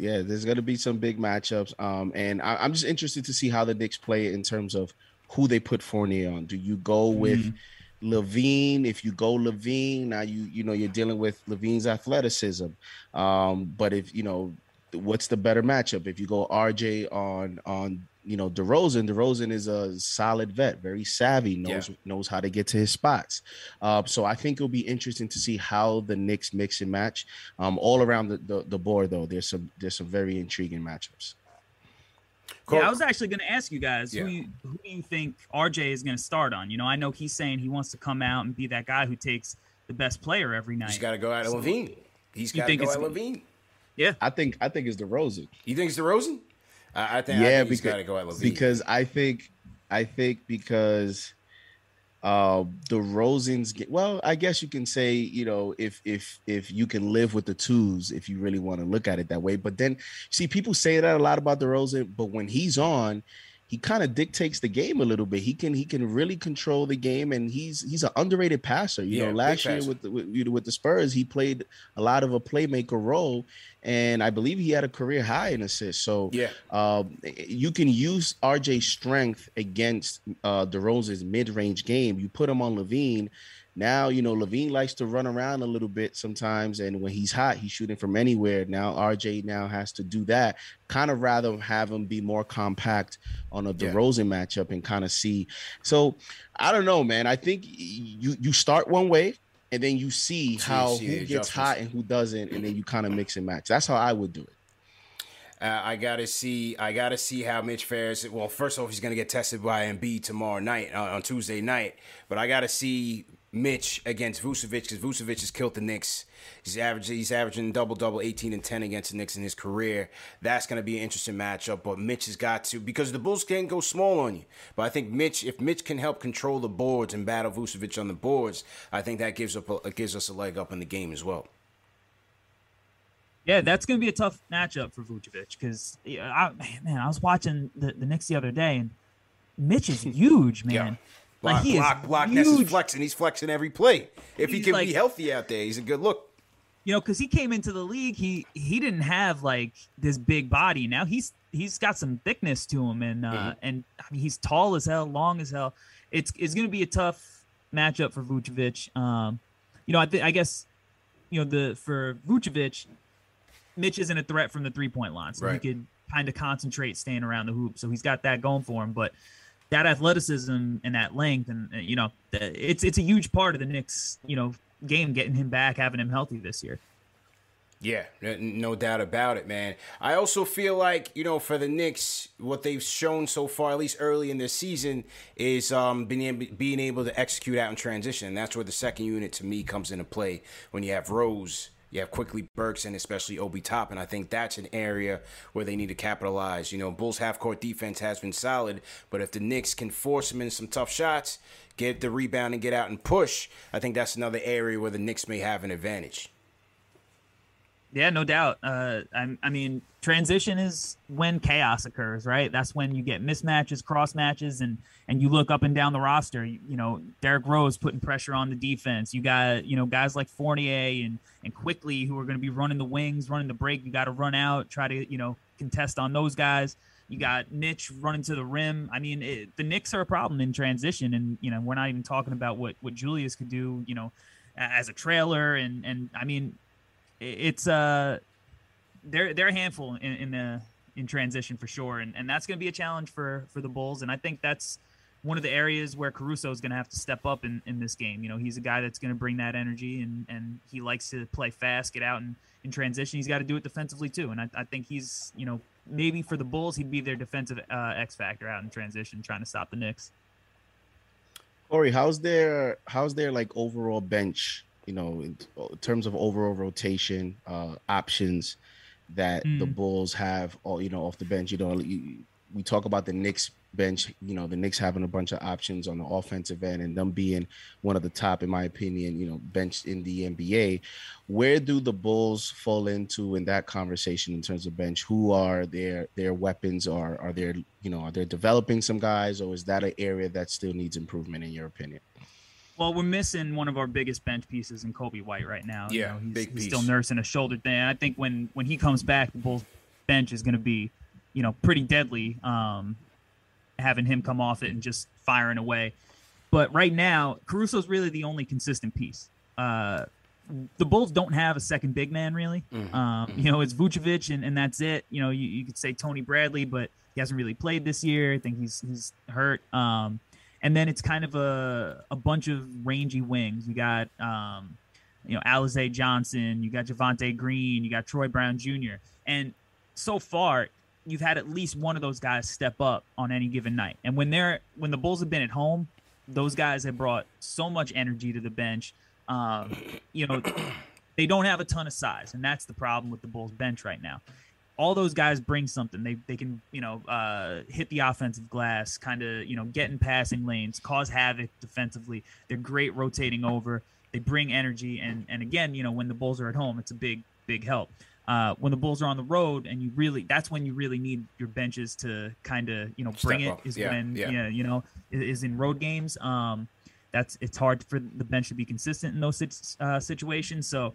Yeah, there's going to be some big matchups. Um, and I, I'm just interested to see how the Knicks play it in terms of who they put Fournier on. Do you go with LaVine? If you go LaVine, now you you know you're dealing with LaVine's athleticism. Um, but if you know what's the better matchup, if you go RJ on on you know DeRozan, DeRozan is a solid vet, very savvy, knows knows how to get to his spots. Uh, so I think it'll be interesting to see how the Knicks mix and match. Um, all around the, the, the board though, there's some there's some very intriguing matchups. Yeah, I was actually going to ask you guys Yeah. who you, who do you think RJ is going to start on? You know, I know he's saying he wants to come out and be that guy who takes the best player every night. He's got to go at So- LaVine. He's You got to think go it's- at LaVine. Yeah, I think I think it's DeRozan. You think it's DeRozan? I, I think. I yeah, think he's because got to go at LaVine. because I think I think because uh DeRozan's ge- well, I guess you can say, you know, if if if you can live with the twos, if you really want to look at it that way. But then see people say that a lot about the Rosen, but when he's on, he kind of dictates the game a little bit. He can he can really control the game, and he's he's an underrated passer. You Yeah, know, last year passer. with the, with, with the Spurs, he played a lot of a playmaker role, and I believe he had a career high in assists. So Yeah. um, you can use RJ's strength against uh, DeRozan's mid-range game. You put him on LaVine, Now, you know, LaVine likes to run around a little bit sometimes, and when he's hot, he's shooting from anywhere. Now, RJ now has to do that. Kind of rather have him be more compact on a Yeah. DeRozan matchup and kind of see. So, I don't know, man. I think you you start one way, and then you see how who gets hot and who doesn't, and then you kind of mix and match. That's how I would do it. Uh, I gotta see. I gotta see how Mitch fares. Well, first off, he's gonna get tested by Embiid tomorrow night uh, on Tuesday night. But I gotta see Mitch against Vucevic because Vucevic has killed the Knicks. He's averaging. He's averaging double double, eighteen and ten against the Knicks in his career. That's gonna be an interesting matchup. But Mitch has got to because the Bulls can't go small on you. But I think Mitch, if Mitch can help control the boards and battle Vucevic on the boards, I think that gives up a, gives us a leg up in the game as well. Yeah, that's going to be a tough matchup for Vucevic because, yeah, I, man, I was watching the, the Knicks the other day and Mitch is huge, man. Yeah. Like Block, he block, is block. Ness is huge. flexing. He's flexing every play. If he can like- be healthy out there, he's a good look. you know, because he came into the league, he he didn't have like this big body. Now he's he's got some thickness to him, and uh, Mm-hmm. and I mean he's tall as hell, long as hell. It's it's going to be a tough matchup for Vucevic. Um, you know, I think I guess you know the for Vucevic, Mitch isn't a threat from the three point line, so Right. he could kind of concentrate staying around the hoop. So he's got that going for him, but. That athleticism and that length, and uh, you know, it's it's a huge part of the Knicks, you know, game getting him back, having him healthy this year. Yeah, no doubt about it, man. I also feel like you know for the Knicks, what they've shown so far, at least early in this season, is um, being able, being able to execute out in transition. And that's where the second unit to me comes into play when you have Rose. You have Quickley Burks and especially Obi Toppin. I think that's an area where they need to capitalize. You know, Bulls half court defense has been solid, but if the Knicks can force them into some tough shots, get the rebound and get out and push, I think that's another area where the Knicks may have an advantage. Yeah, no doubt. Uh, I, I mean, transition is when chaos occurs, right? That's when you get mismatches, cross matches, and and you look up and down the roster. You, you know, Derrick Rose putting pressure on the defense. You got you know guys like Fournier and and Quickley who are going to be running the wings, running the break. You got to run out, try to you know contest on those guys. You got Mitch running to the rim. I mean, it, the Knicks are a problem in transition, and you know we're not even talking about what what Julius could do. You know, as a trailer, and and I mean, it's uh they're they're a handful in, in the in transition for sure, and and that's going to be a challenge for for the Bulls. And I think that's one of the areas where Caruso is going to have to step up in, in this game. You know, he's a guy that's going to bring that energy, and and he likes to play fast, get out and in transition. He's got to do it defensively too, and I, I think he's you know maybe for the Bulls he'd be their defensive uh, X factor out in transition, trying to stop the Knicks. Corey, how's their how's their like overall bench? You know, in, terms of overall rotation uh, options that the Mm. Bulls have, all you know, off the bench. You know, we talk about the Knicks bench. You know, the Knicks having a bunch of options on the offensive end and them being one of the top, in my opinion, you know, bench in the NBA. Where do the Bulls fall into in that conversation in terms of bench? Who are their their weapons? Or are there, you know, are they developing some guys, or is that an area that still needs improvement in your opinion? Well, we're missing one of our biggest bench pieces in Coby White right now. You Yeah, know, he's, he's still nursing a shoulder thing. I think when when he comes back, the Bulls bench is going to be, you know, pretty deadly. Um, having him come off it and just firing away. But right now, Caruso's really the only consistent piece. Uh, the Bulls don't have a second big man really. Um, you know, it's Vucevic and, and that's it. You know, you, you could say Tony Bradley, but he hasn't really played this year. I think he's he's hurt. Um, and then it's kind of a a bunch of rangy wings. You got um, you know Alize Johnson, you got Javonte Green, you got Troy Brown Jr. And so far, you've had at least one of those guys step up on any given night. And when they're when the Bulls have been at home, those guys have brought so much energy to the bench. Um, you know, they don't have a ton of size, and that's the problem with the Bulls bench right now. All those guys bring something. They they can you know uh, hit the offensive glass, kind of you know get in passing lanes, cause havoc defensively. They're great rotating over. They bring energy, and and again, you know when the Bulls are at home, it's a big big help. Uh, when the Bulls are on the road, and you really that's when you really need your benches to kind of you know bring Step it. up. Is Yeah, when yeah. yeah you know is in road games. Um, that's it's hard for the bench to be consistent in those uh, situations. So,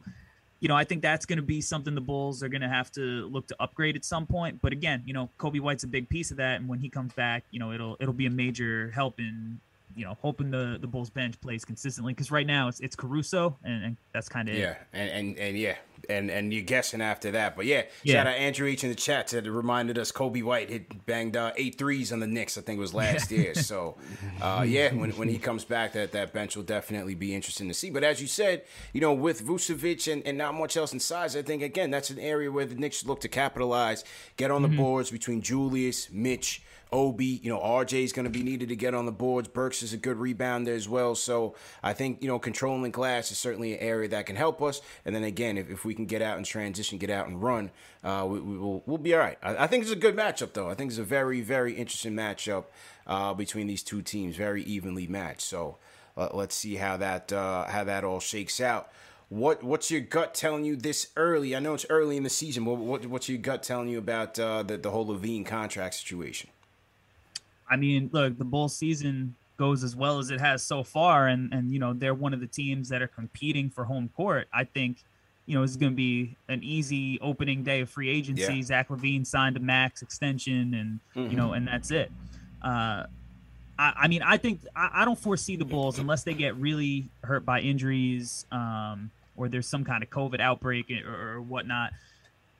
you know, I think that's going to be something the Bulls are going to have to look to upgrade at some point. But again, you know, Coby White's a big piece of that, and when he comes back, you know, it'll it'll be a major help in you know, hoping the the Bulls bench plays consistently because right now it's it's Caruso and, and that's kind of Yeah, it. and, and and yeah, and and you're guessing after that, but yeah, Yeah. shout out Andrew H in the chat that reminded us Coby White hit banged uh, eight threes on the Knicks. I think it was last year. So, uh, yeah, when when he comes back, that that bench will definitely be interesting to see. But as you said, you know, with Vucevic and, and not much else in size, I think again that's an area where the Knicks look to capitalize, get on the boards between Julius, Mitch. Obi, you know, RJ is going to be needed to get on the boards. Burks is a good rebounder as well. So I think, you know, controlling glass is certainly an area that can help us. And then again, if, if we can get out and transition, get out and run, uh, we, we will we'll be all right. I, I think it's a good matchup, though. I think it's a very, very interesting matchup uh, between these two teams, very evenly matched. So uh, let's see how that uh, how that all shakes out. What what's your gut telling you this early? I know it's early in the season. But what, what's your gut telling you about uh, the the whole LaVine contract situation? I mean, look, the Bulls season goes as well as it has so far, and and you know they're one of the teams that are competing for home court. I think, you know, it's going to be an easy opening day of free agency. Yeah. Zach LaVine signed a max extension, and you know, and that's it. Uh, I, I mean, I think I, I don't foresee the Bulls unless they get really hurt by injuries, um, or there's some kind of COVID outbreak or, or whatnot.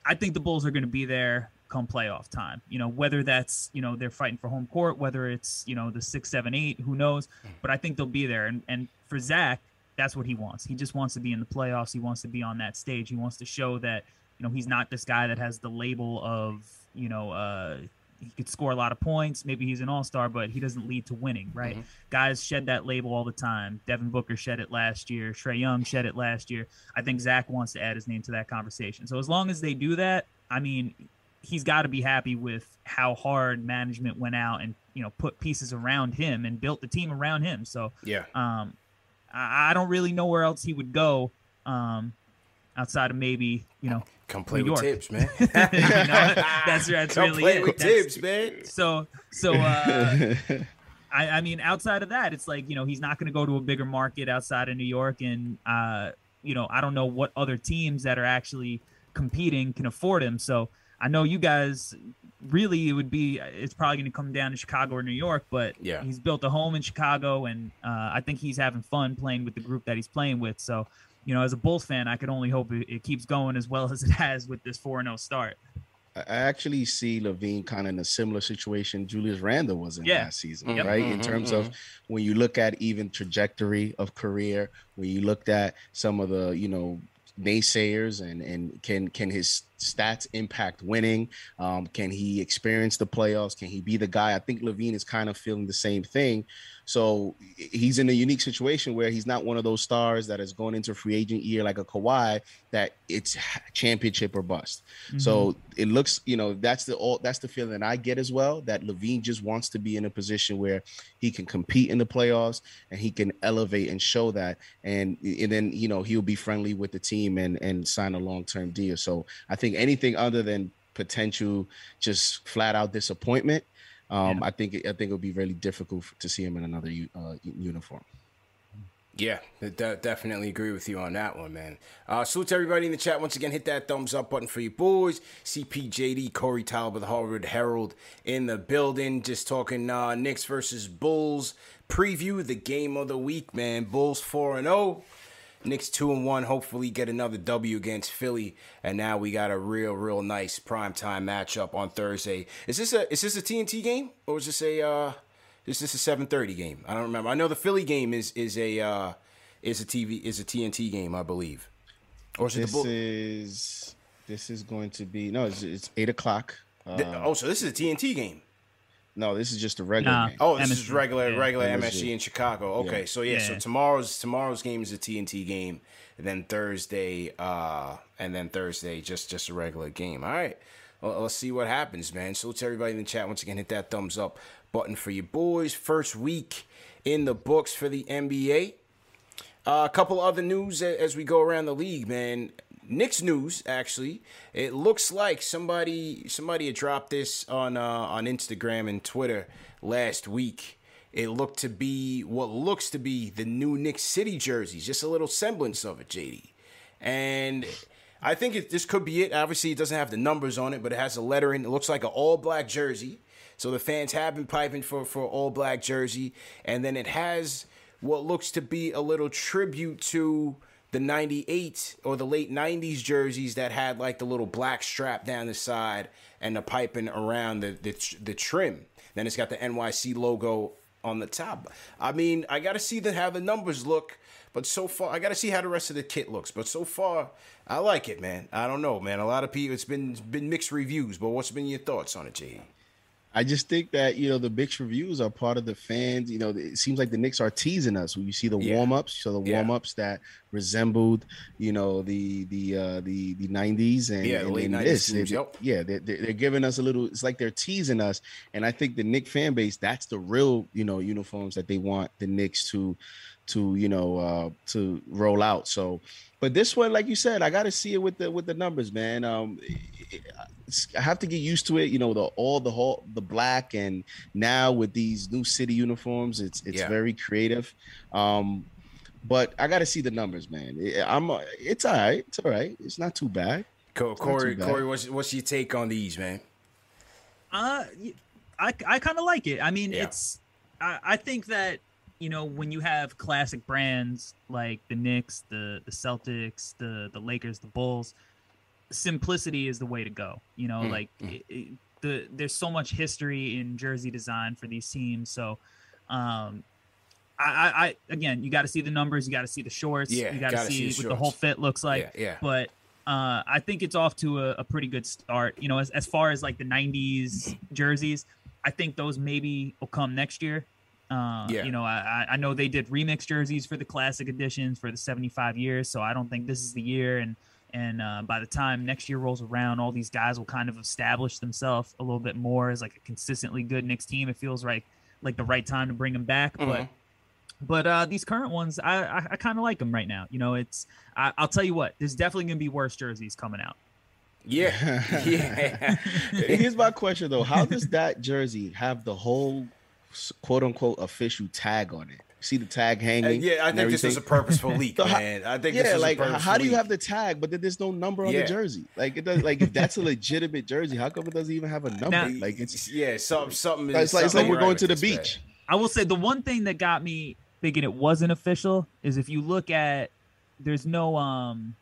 I think the Bulls are going to be there come playoff time. You know, whether that's you know they're fighting for home court, whether it's you know the six, seven, eight, who knows? But I think they'll be there. And and for Zach, that's what he wants. He just wants to be in the playoffs. He wants to be on that stage. He wants to show that you know he's not this guy that has the label of you know uh, he could score a lot of points. Maybe he's an all star, but he doesn't lead to winning, right? Guys shed that label all the time. Devin Booker shed it last year. Trae Young shed it last year. I think Zach wants to add his name to that conversation. So as long as they do that, I mean, he's got to be happy with how hard management went out and you know put pieces around him and built the team around him. So Yeah. um, I, I don't really know where else he would go um, outside of maybe you know Come play New York. Thibs, man. You know, that's that's Come really play it. with That's- Thibs, man. So so uh, I, I mean outside of that, it's like you know he's not going to go to a bigger market outside of New York, and uh, you know I don't know what other teams that are actually competing can afford him. So I know you guys really it would be it's probably going to come down to Chicago or New York, but Yeah. he's built a home in Chicago, and uh, I think he's having fun playing with the group that he's playing with. So. You know, as a Bulls fan, I could only hope it, it keeps going as well as it has with this 4 0 start. I I actually see LaVine kind of in a similar situation Julius Randle was in Yeah. last season, Yep. right? In Mhm, terms of when you look at even trajectory of career, when you looked at some of the, you know, naysayers and and can can his stats impact winning? Um, can he experience the playoffs? Can he be the guy? I think LaVine is kind of feeling the same thing. So he's in a unique situation where he's not one of those stars that is going into free agent year like a Kawhi that it's championship or bust. So mm-hmm. it looks, you know, that's the all that's the feeling I get as well. That LaVine just wants to be in a position where he can compete in the playoffs and he can elevate and show that, and and then you know he'll be friendly with the team and and sign a long term deal. So I think anything other than potential just flat out disappointment, um, I think I think it'll be really difficult to see him in another uh, uniform. Yeah, de- definitely agree with you on that one, man. Uh, salute to everybody in the chat. Once again, hit that thumbs up button for you boys. CPJD, Corey Talbot, the Hardwood Herald in the building. Just talking uh, Knicks versus Bulls preview, the game of the week, man. Bulls 4 and 0. Knicks 2 and 1. Hopefully, get another W against Philly. And now we got a real, real nice primetime matchup on Thursday. Is this a is this a TNT game? Or is this a uh is this a 7:30 game? I don't remember. I know the Philly game is is a uh, is a TV is a TNT game, I believe. Or is it the This Bull? is this is going to be no, it's, it's eight o'clock. Uh, oh, so this is a TNT game. No, this is just a regular Nah. game. Oh, this is regular yeah. regular MSG. MSG in Chicago. Okay, Yeah. so yeah, so tomorrow's tomorrow's game is a TNT game, and then Thursday, uh, and then Thursday just just a regular game. All right, well, let's see what happens, man. So to everybody in the chat, once again, hit that thumbs up button for you boys. First week in the books for the NBA. Uh, a couple other news as we go around the league, man. Knicks news, actually. It looks like somebody somebody had dropped this on uh, on Instagram and Twitter last week. It looked to be what looks to be the new Knicks City jerseys, just a little semblance of it, JD. And I think it, this could be it. Obviously, it doesn't have the numbers on it, but it has a lettering. It looks like an all black jersey. So the fans have been piping for for all black jersey, and then it has what looks to be a little tribute to the 98 or the late 90s jerseys that had like the little black strap down the side and the piping around the the, the trim. Then it's got the NYC logo on the top. I mean, I got to see the, how the numbers look, but so far I got to see how the rest of the kit looks. But so far, I like it, man. I don't know, man. A lot of people it's been been mixed reviews, but what's been your thoughts on it, Jay? I just think that you know the mixed reviews are part of the fans. You know, it seems like the Knicks are teasing us. When you see the Yeah. warm ups, so the Yeah. warm ups that resembled, you know, the the uh, the the nineties and, Yeah, the late 90s this. teams, yep. Yeah, they're, they're giving us a little. It's like they're teasing us, and I think the Knick fan base that's the real you know uniforms that they want the Knicks to to you know uh to roll out. So, but this one, like you said, I got to see it with the with the numbers, man. Um, I have to get used to it. You know, the all the whole the black and now with these new city uniforms, it's it's Yeah. very creative. Um, but I got to see the numbers, man. I- I'm uh, it's all right. It's all right. It's not too bad. Co- It's Corey, too bad. Corey, what's what's your take on these, man? Uh, y- I I kind of like it. I mean, Yeah. it's I, I think that you know when you have classic brands like the Knicks, the the Celtics, the the Lakers, the Bulls, simplicity is the way to go. You know, Mm, like It, it, the there's so much history in jersey design for these teams, so. um I, I, I again, you got to see the numbers, you got to see the shorts, Yeah, you got to see see the what the whole fit looks like yeah, yeah. but uh, I think it's off to a, a pretty good start. You know, as, as far as like the '90s jerseys, I think those maybe will come next year. Uh, Yeah. You know, I, I- I know they did remix jerseys for the classic editions for the 75 years, so I don't think this is the year. And and uh, by the time next year rolls around, all these guys will kind of establish themselves a little bit more as like a consistently good Knicks team. It feels like like the right time to bring them back, but. Mhm. But uh, these current ones, I I, I kind of like them right now. You know, it's I, I'll tell you what, there's definitely gonna be worse jerseys coming out. Yeah, yeah. Here's my question though: How does that jersey have the whole quote unquote official tag on it? See the tag Uh, hanging? yeah, I and think this was a purposeful leak, So how- man. I think this yeah, like a purposeful how do you leak. have the tag, but then there's no number on Yeah. the jersey? Like it does. Like if that's a legitimate jersey, how come it doesn't even have a number? Now- like it's yeah, something, something. it's like, it's like we're right going to the this, man. beach. I will say the one thing that got me thinking it wasn't official is if you look at there's no um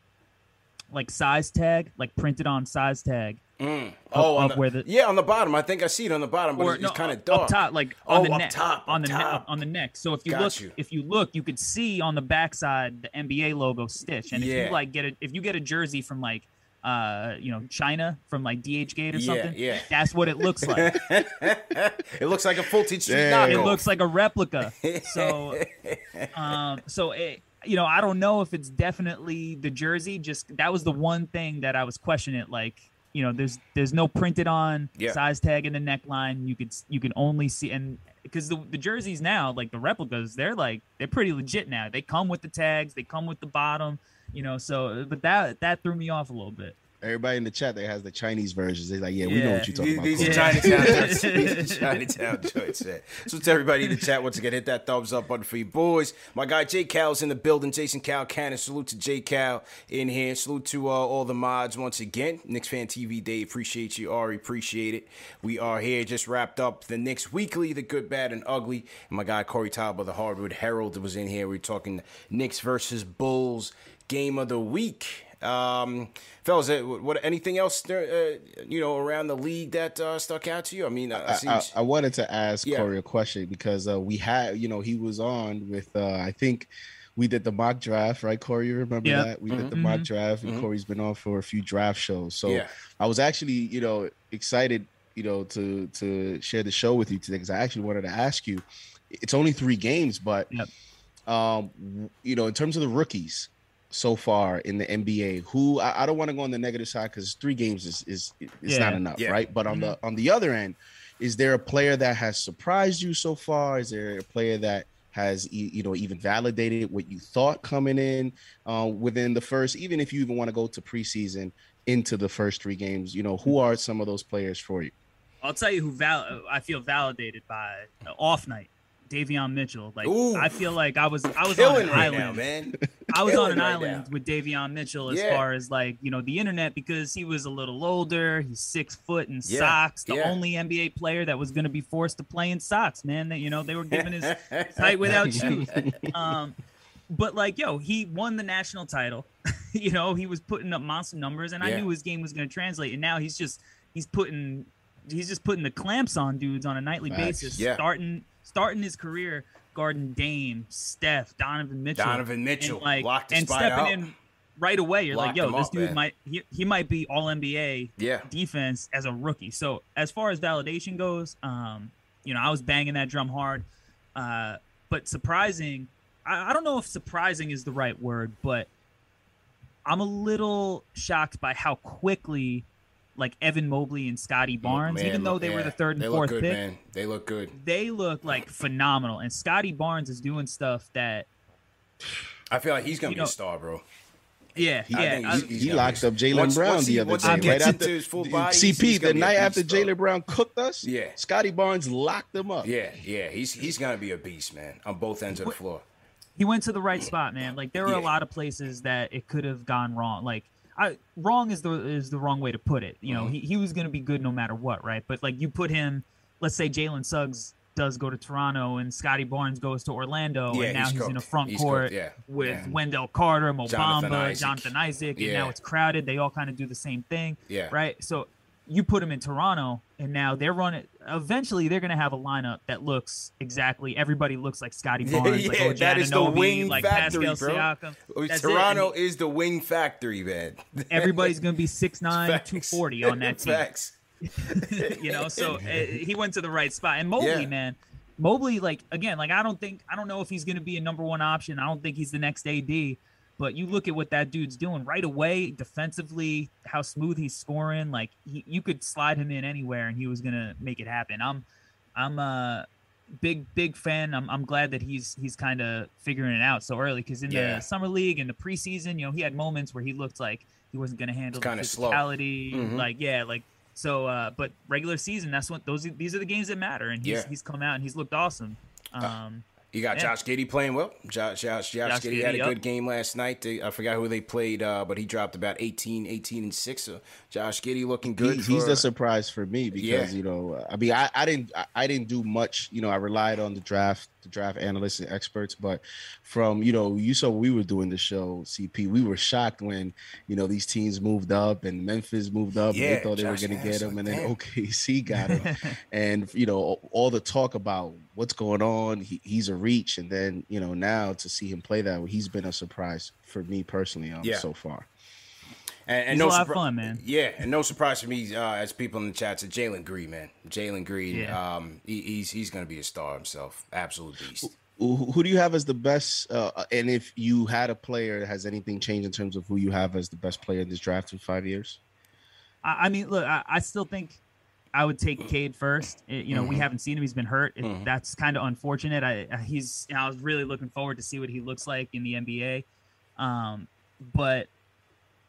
like size tag like printed on size tag Mm. Oh, on up the, where the- yeah, on the bottom. I think I see it on the bottom, but or it's, no, kind of up- dark. up top like Oh, on the neck top, on the neck top. on the neck so if you Got look you. if you look you could see on the backside the NBA logo stitch and if you like get a if you get a jersey from like uh you know China from like DH Gate or Yeah, something yeah. that's what it looks like it looks like a Fulton Street knockoff. it looks like a replica. So, um, so it, you know, I don't know if it's definitely the jersey. Just that was the one thing that I was questioning. It like, you know, there's there's no printed on Yeah. size tag in the neckline. You could you can only see and because the the jerseys now, like the replicas, they're like they're pretty legit now. They come with the tags. They come with the bottom. You know, so but that that threw me off a little bit. Everybody in the chat that has the Chinese versions, they're like, yeah, we know what you're talking These, about. these Corey. are Chinatown joints. These are Chinatown joints. man. So to everybody in the chat, once again, hit that thumbs up button for you boys. My guy J Cal's in the building. Jason Cal Cannon. Salute to J Cal in here. Salute to uh, all the mods once again. Knicks Fan TV Day. Appreciate you, Ari. Appreciate it. We are here. Just wrapped up the Knicks Weekly, the good, bad, and ugly. And my guy Corey Talbot, the Hardwood Herald, was in here. We are talking Knicks versus Bulls game of the week. Um, fellas, uh, what anything else uh, you know around the league that uh, stuck out to you? I mean, I, I I. I, I wanted to ask Yeah. Corey a question because uh, we had, you know, he was on with, uh, I think we did the mock draft, right, Corey? You remember Yeah. that? We did the mock draft, and Mhm. Corey's been on for a few draft shows. So Yeah. I was actually, you know, excited, you know, to to share the show with you today because I actually wanted to ask you. It's only three games, but Yep. um, you know, in terms of the rookies so far in the NBA, who I, I don't want to go on the negative side because three games is is is not enough, Yeah. right? But on the on the other end, is there a player that has surprised you so far? Is there a player that has you know even validated what you thought coming in uh, within the first, even if you even want to go to preseason into the first three games? You know, who are some of those players for you? I'll tell you who val- I feel validated by uh, off night. Davion Mitchell. Like Ooh. I feel like I was I was on Killing an right island. now, man. I was on an right island now. with Davion Mitchell as Yeah. far as like you know the internet because he was a little older. He's six foot in Yeah, socks. The yeah. only NBA player that was going to be forced to play in socks. Man, that you know they were giving his height without shoes. Um, but like yo, he won the national title. you know he was putting up monster numbers, and I knew his game was going to translate. And now he's just he's putting he's just putting the clamps on dudes on a nightly Facts. basis. Starting starting his career guarding Dame, Steph, Donovan Mitchell, Donovan Mitchell and, like locked and stepping out. in right away. You're Locked like, yo, this up, dude man. might he, he might be all NBA Yeah. defense as a rookie. So as far as validation goes, um, you know, I was banging that drum hard. Uh, but surprising, I, I don't know if surprising is the right word, but I'm a little shocked by how quickly like Evan Mobley and Scotty Barnes, Man, even though look- they were the third and they fourth look good, pick, man. They look good. they look like phenomenal. And Scotty Barnes is doing stuff that I feel like he's gonna be know- a star, bro. yeah, I yeah. think he's- he's He locked be- up Jaylen Brown once he- the other once day. Right after into his full body, he's- CP, he's the gonna be a night after beast, bro. Jaylen Brown cooked us, Yeah. Scotty Barnes locked him up. Yeah, yeah, he's he's gonna be a beast, man, on both ends of the floor. he went to the right spot, man. Like there were Yeah. a lot of places that it could have gone wrong. Like I wrong is the is the wrong way to put it. You know, Mm-hmm. he, he was gonna be good no matter what, right? But like you put him, let's say Jalen Suggs does go to Toronto and Scotty Barnes goes to Orlando, Yeah, and now he's he's, in a front He's court yeah, with yeah. Wendell Carter, Mo Bamba, Jonathan Isaac. Jonathan Isaac, and now it's crowded. They all kind of do the same thing, Yeah. right? So you put them in Toronto, and now they're running. Eventually, they're gonna have a lineup that looks exactly. Everybody looks like Scottie Yeah, Barnes, like yeah, OG that is the wing like factory, Pascal bro. Siakam. That's. Toronto And is the wing factory, man. everybody's gonna be 6'9", Facts. 240 on that team. Facts. you know, so uh, he went to the right spot. And Mobley, Yeah. man, Mobley, like again, like I don't think I don't know if he's going to be a number one option. I don't think he's the next AD. But you look at what that dude's doing right away, defensively, how smooth he's scoring. Like he, you could slide him in anywhere, and he was gonna make it happen. I'm, I'm a big, big fan. I'm, I'm glad that he's he's kind of figuring it out so early because in Yeah. the summer league and the preseason, you know, he had moments where he looked like he wasn't gonna handle the kinda slow. physicality. Mhm. Like yeah, like so. uh But regular season, that's what those these are the games that matter, and he's Yeah. he's come out and he's looked awesome. Um, You got Yeah. Josh Giddey playing well. Josh, Josh, Josh, Josh Giddey had a good yep. game last night. They, I forgot who they played, uh, but he dropped about 18, 18 and six. So Josh Giddey looking good. He- he's for- the surprise for me because Yeah. you know I mean I, I didn't I, I didn't do much you know I relied on the draft the draft analysts and experts but from you know you saw we were doing the show CP we were shocked when you know these teams moved up and Memphis moved up and Yeah, they thought they were going to get him and then. OKC got him and you know all the talk about what's going on he, he's a reach and then you know now to see him play that he's been a surprise for me personally um, Yeah. so far. And, and He's no a lot of fun, man. Yeah, and no surprise for me, uh, as people in the chat said, Jalen Green, man. Jalen Green, Yeah. um, he, he's he's going to be a star himself. Absolute beast. who, who do you have as the best? Uh, and if you had a player, has anything changed in terms of who you have as the best player in this draft in five years? I, I mean, look, I, I still think I would take Cade first. It- you know, we Mhm. haven't seen him; he's been hurt. It, Mhm. That's kind of unfortunate. I I- he's I was really looking forward to see what he looks like in the NBA. Um, but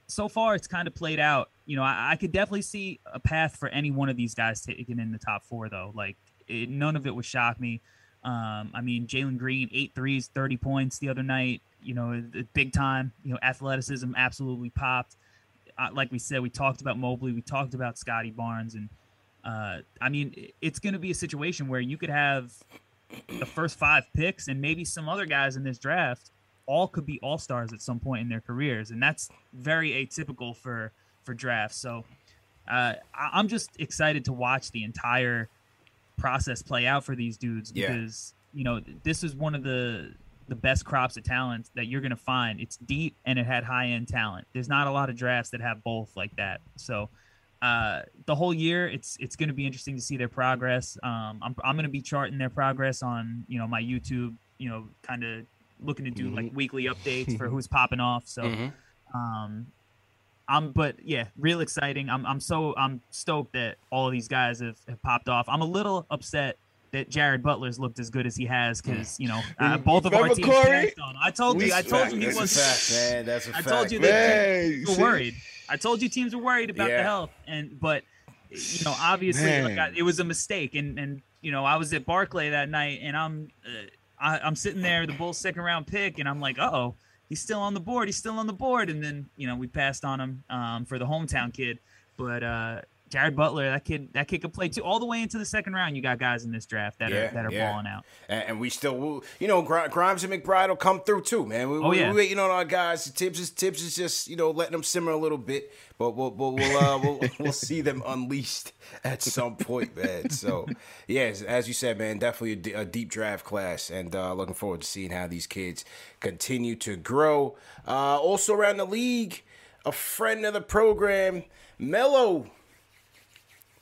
so far, it's kind of played out. You know, I, I could definitely see a path for any one of these guys taking in the top four, though. Like, it, none of it would shock me. Um, I mean, Jalen Green, eight threes, 30 points the other night, you know, big time, you know, athleticism absolutely popped. Uh, like we said, we talked about Mobley, we talked about Scottie Barnes, and uh, I mean, it's going to be a situation where you could have the first five picks and maybe some other guys in this draft all could be all stars at some point in their careers, and that's very atypical for for drafts. So uh, I'm just excited to watch the entire process play out for these dudes Yeah. because you know this is one of the the best crops of talent that you're going to find. It's deep and it had high end talent. There's not a lot of drafts that have both like that. So uh, the whole year, it's it's going to be interesting to see their progress. Um, I'm I'm going to be charting their progress on you know my YouTube. You know, kind of looking to do like weekly updates for who's popping off. So. Mhm. Um, I'm, but yeah, real exciting. I'm, I'm so, I'm stoked that all of these guys have, have popped off. I'm a little upset that Jared Butler's looked as good as he has because you know uh, both of our teams. Corey? on. I told you, I told you he That's a was. fact, man. That's a I fact. told you that teams were worried. I told you teams were worried about Yeah. the health, and but you know, obviously, like I, it was a mistake, and and you know, I was at Barclay that night, and I'm uh, I, I'm sitting there, the Bulls second round pick, and I'm like, oh, he's still on the board. He's still on the board. And then you know we passed on him um, for the hometown kid, but uh, Jared Butler, that kid, that kid could play too. All the way into the second round, you got guys in this draft that Yeah, are that are yeah. balling out. And, we still, we, you know, Gri- Grimes and McBride will come through too, man. We, Oh, we, yeah. we waiting on our guys. Thibs is Thibs is just, you know, letting them simmer a little bit, but we'll we'll we'll, uh, we'll, we'll see them unleashed at some point, man. So, yeah, as, as you said, man, definitely a, d- a deep draft class, and uh, looking forward to seeing how these kids continue to grow. Uh, also around the league, a friend of the program, Melo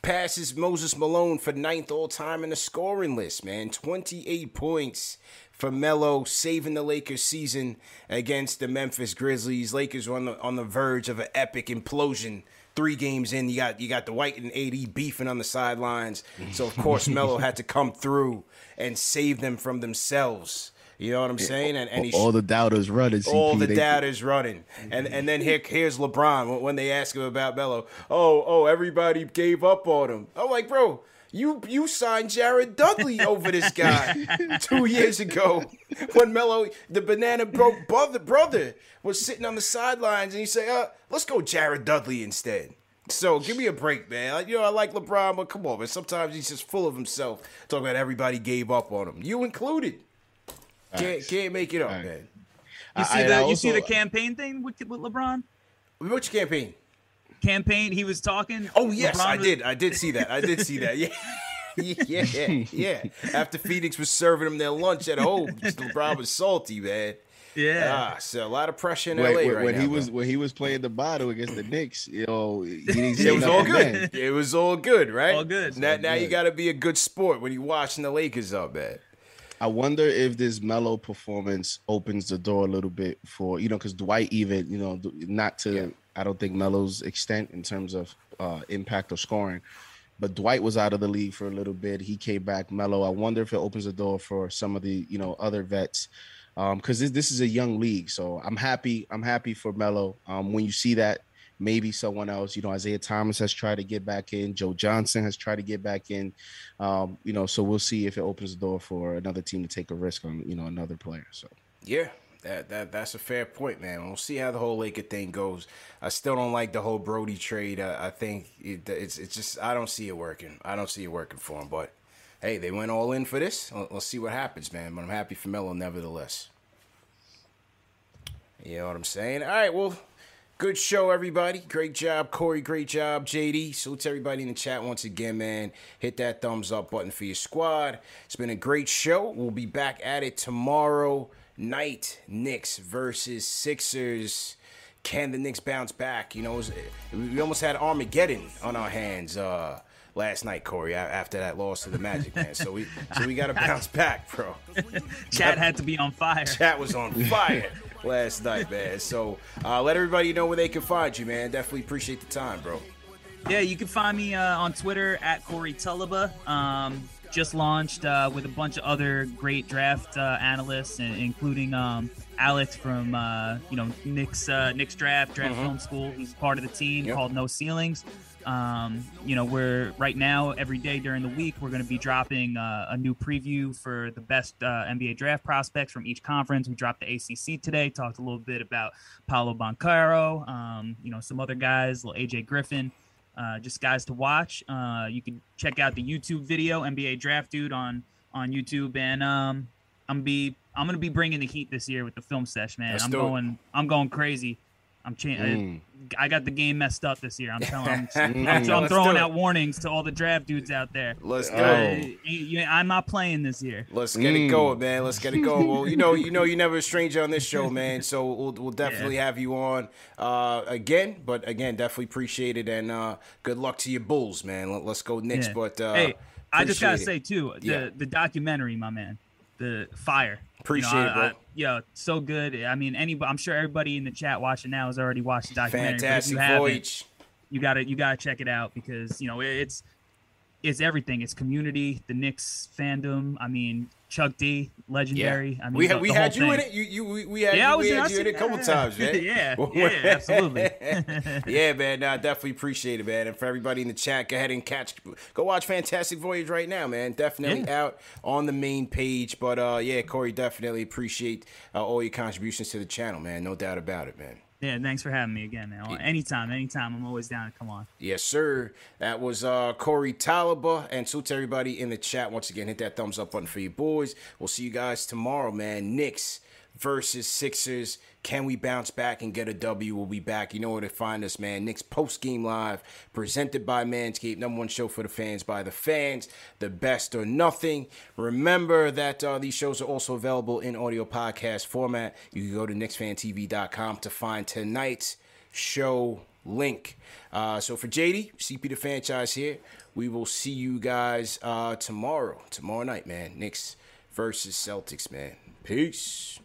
passes Moses Malone for ninth all time in the scoring list, man. 28 points for Melo, saving the Lakers season against the Memphis Grizzlies. Lakers were on the on the verge of an epic implosion. Three games in, you got you got Dwight and AD beefing on the sidelines. So of course Melo had to come through and save them from themselves. You know what I'm saying? And and he all the doubters running. CP, all the doubters running, and and then here here's LeBron when- they ask him about Melo. Oh oh, everybody gave up on him. I'm like, bro, you you signed Jared Dudley over this guy two years ago when Melo, the banana boat brother brother, was sitting on the sidelines, and you say, uh, let's go Jared Dudley instead. So give me a break, man. You know, I like LeBron, but come on, man. Sometimes he's just full of himself. Talking about everybody gave up on him, you included. Can't can't make it up, man. You see and the I you see the campaign thing with, with LeBron? Which campaign? Campaign. He was talking. Oh yes, LeBron I was- did. I did see that. I did see that. Yeah. yeah, yeah, yeah. After Phoenix was serving them their lunch at home, LeBron was salty, man. Yeah. Ah, so a lot of pressure in When, LA when- right when now. he bro. was when he was playing the bottle against the Knicks, you know, he didn't say it was all good. then. It was all good, right? All good. Now, All now you got to be a good sport when you watching the Lakers up, man. I wonder if this Melo performance opens the door a little bit for you know because Dwight even you know not to I don't think Melo's extent in terms of uh, impact or scoring, but Dwight was out of the league for a little bit. He came back Melo. I wonder if it opens the door for some of the you know other vets because this, this is a young league. So I'm happy. I'm happy for Melo. Um, when you see that, maybe someone else. You know, Isaiah Thomas has tried to get back in. Joe Johnson has tried to get back in. Um, you know, so we'll see if it opens the door for another team to take a risk on you know another player. So Yeah, that, that that's a fair point, man. We'll see how the whole Laker thing goes. I still don't like the whole Brodie trade. Uh, I think it, it's it's just I don't see it working. I don't see it working for him. But hey, they went all in for this. Let- Let's see what happens, man. But I'm happy for Melo nevertheless. You know what I'm saying? All right, well, good show, everybody. Great job, Corey. Great job, JD. Salute to everybody in the chat once again, man. Hit that thumbs up button for your squad. It's been a great show. We'll be back at it tomorrow night. Knicks versus Sixers. Can the Knicks bounce back? You know, was- we almost had Armageddon on our hands uh, last night, Corey. After that loss to the Magic, man. So we so we got to bounce back, bro. Chat had to be on fire. Chat was on fire last night, man. So uh, let everybody know where they can find you, man. Definitely appreciate the time, bro. Yeah, you can find me uh, on Twitter at Corey Tulaba. Um, just launched uh, with a bunch of other great draft uh, analysts, and, including um, Alex from uh, you know Nick's uh, Nick's Draft Draft Mhm. Film School. He's part of the team Yep. called No Ceilings. Um, you know, we're right now every day during the week we're going to be dropping uh, a new preview for the best uh, NBA draft prospects from each conference. We dropped the ACC today. Talked a little bit about Paolo Banchero. Um, you know, some other guys, little AJ Griffin uh, just guys to watch. Uh, you can check out the YouTube video NBA Draft Dude on on YouTube, and um, I'm be I'm gonna be bringing the heat this year with the film sesh, man. Let's I'm it. going I'm going crazy. I'm changing. Mm. I, I got the game messed up this year. I'm telling. I'm, I'm, I'm throwing out warnings to all the draft dudes out there. Let's go. Uh, you- you- I'm not playing this year. Let's get it going, man. Let's get it going. Well, you know, you know, you're never a stranger on this show, man. So we'll, we'll definitely have you on uh, again. But again, definitely appreciate it, and uh, good luck to your Bulls, man. Let, us go Knicks. Yeah. But uh, hey, I just gotta appreciate say too, the Yeah. the documentary, my man, the fire. Appreciate you know, it, bro. I, I, yeah, so good. I mean, anybody, I'm sure everybody in the chat watching now has already watched the documentary. fantastic you voyage. You gotta you gotta check it out because you know it's it's everything. It's community, the Knicks fandom. I mean, Chuck D, legendary. I mean, we had, we had you in it. You you we, we had Yeah, I you, was we in- had I you in it a couple times, man. Yeah, yeah, absolutely. yeah, man. Nah, definitely appreciate it, man. And for everybody in the chat, go ahead and catch, go watch Fantastic Voyage right now, man. Definitely out on the main page. But uh, yeah, Corey, definitely appreciate uh, all your contributions to the channel, man. No doubt about it, man. Yeah, thanks for having me again. Man. Anytime, anytime. I'm always down to come on. Yes, sir. That was uh, Corey Tulaba. And so to everybody in the chat, once again, hit that thumbs up button for you boys. We'll see you guys tomorrow, man. Knicks versus Sixers. Can we bounce back and get a W? We'll be back. You know where to find us, man. Knicks post game live, presented by Manscaped, number one show for the fans by the fans. The best or nothing. Remember that uh, these shows are also available in audio podcast format. You can go to KnicksFanTV.com to find tonight's show link. Uh, so for JD, CP the franchise here. We will see you guys uh, tomorrow. Tomorrow night, man. Knicks versus Celtics, man. Peace.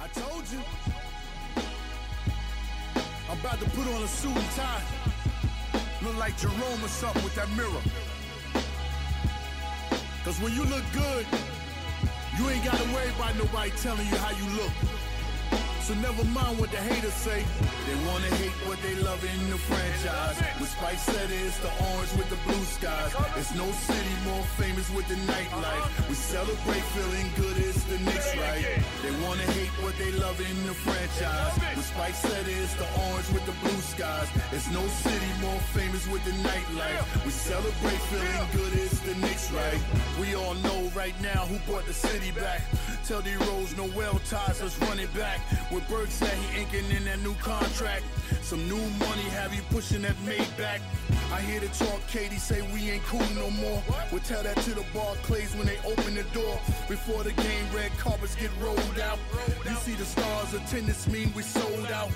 I told you. I'm about to put on a suit and tie. Look like Jerome or something with that mirror. Cause when you look good, you ain't gotta worry about nobody telling you how you look. So never mind what the haters say. They wanna hate what they love in the franchise. With Spike said it's the orange with the blue skies. It's no city more famous with the nightlife. We celebrate feeling good, it's the Knicks, right? They wanna hate what they love in the franchise. With Spike said it's the orange with the blue skies. It's no city more famous with the nightlife. We celebrate feeling good, it's the Knicks, right? We all know right now who brought the city back. Tell D Rose Noel ties, let's run it back. With Berg said he inking in that new contract. Some new money have you pushing that Maybach. I hear the talk, Katie say we ain't cool no more. We'll tell that to the Barclays when they open the door. Before the game, red carpets get rolled out. You see the stars, attendance mean we sold out.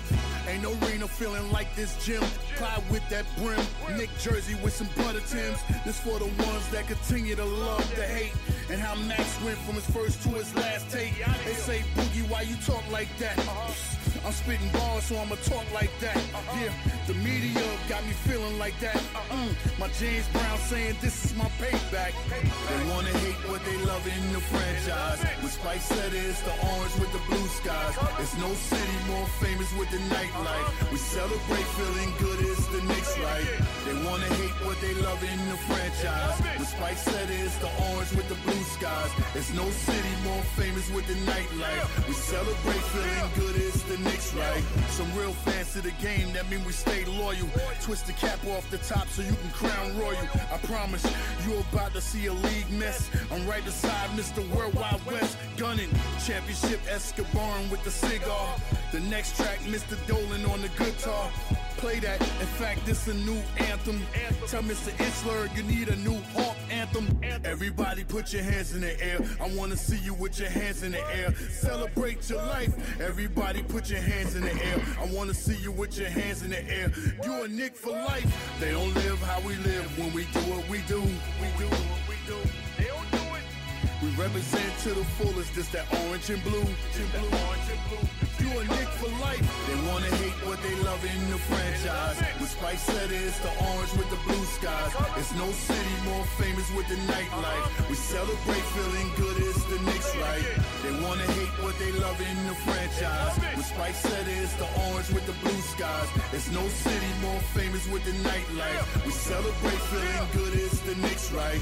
Ain't no arena feeling like this gym. Clyde with that brim, Knick jersey with some butter Tims. This for the ones that continue to love the hate. And how Max went from his first to his last take. They say, Boogie, why you talk like that? Oh. I'm spitting bars, so I'ma talk like that. Yeah, the media got me feeling like that. Mm, my James Brown saying this is my payback. They wanna hate what they love in the franchise. With Spice said it's the orange with the blue skies. It's no city more famous with the nightlife. We celebrate feeling good, it's the Knicks, life. They wanna hate what they love in the franchise. With Spice said it's the orange with the blue skies. It's no city more famous with the nightlife. We celebrate feeling good, it's the Right? Some real fans to the game, that mean we stay loyal. Twist the cap off the top so you can crown royal. I promise you about to see a league mess. I'm right beside Mr. Worldwide West, gunning championship Escobar with the cigar. The next track, Mr. Dolan on the guitar. Play that. In fact, this a new anthem. Tell Mr. Isler you need a new Hawk anthem. Everybody put your hands in the air. I wanna see you with your hands in the air. Celebrate your life. Everybody put your hands in the air. I wanna see you with your hands in the air. You a Knick for life. They don't live how we live when we do what we do. We do what we do. Represent to the fullest. This that orange and blue. Orange and blue. You a Knick for life. They wanna hate what they love in the franchise. With Spice said it's the orange with the blue skies. It's no city more famous with the nightlife. We celebrate feeling good, it's the Knicks, right? They wanna hate what they love in the franchise. With Spice said it's the orange with the blue skies. It's no city more famous with the nightlife. We celebrate feeling good, it's the Knicks, right?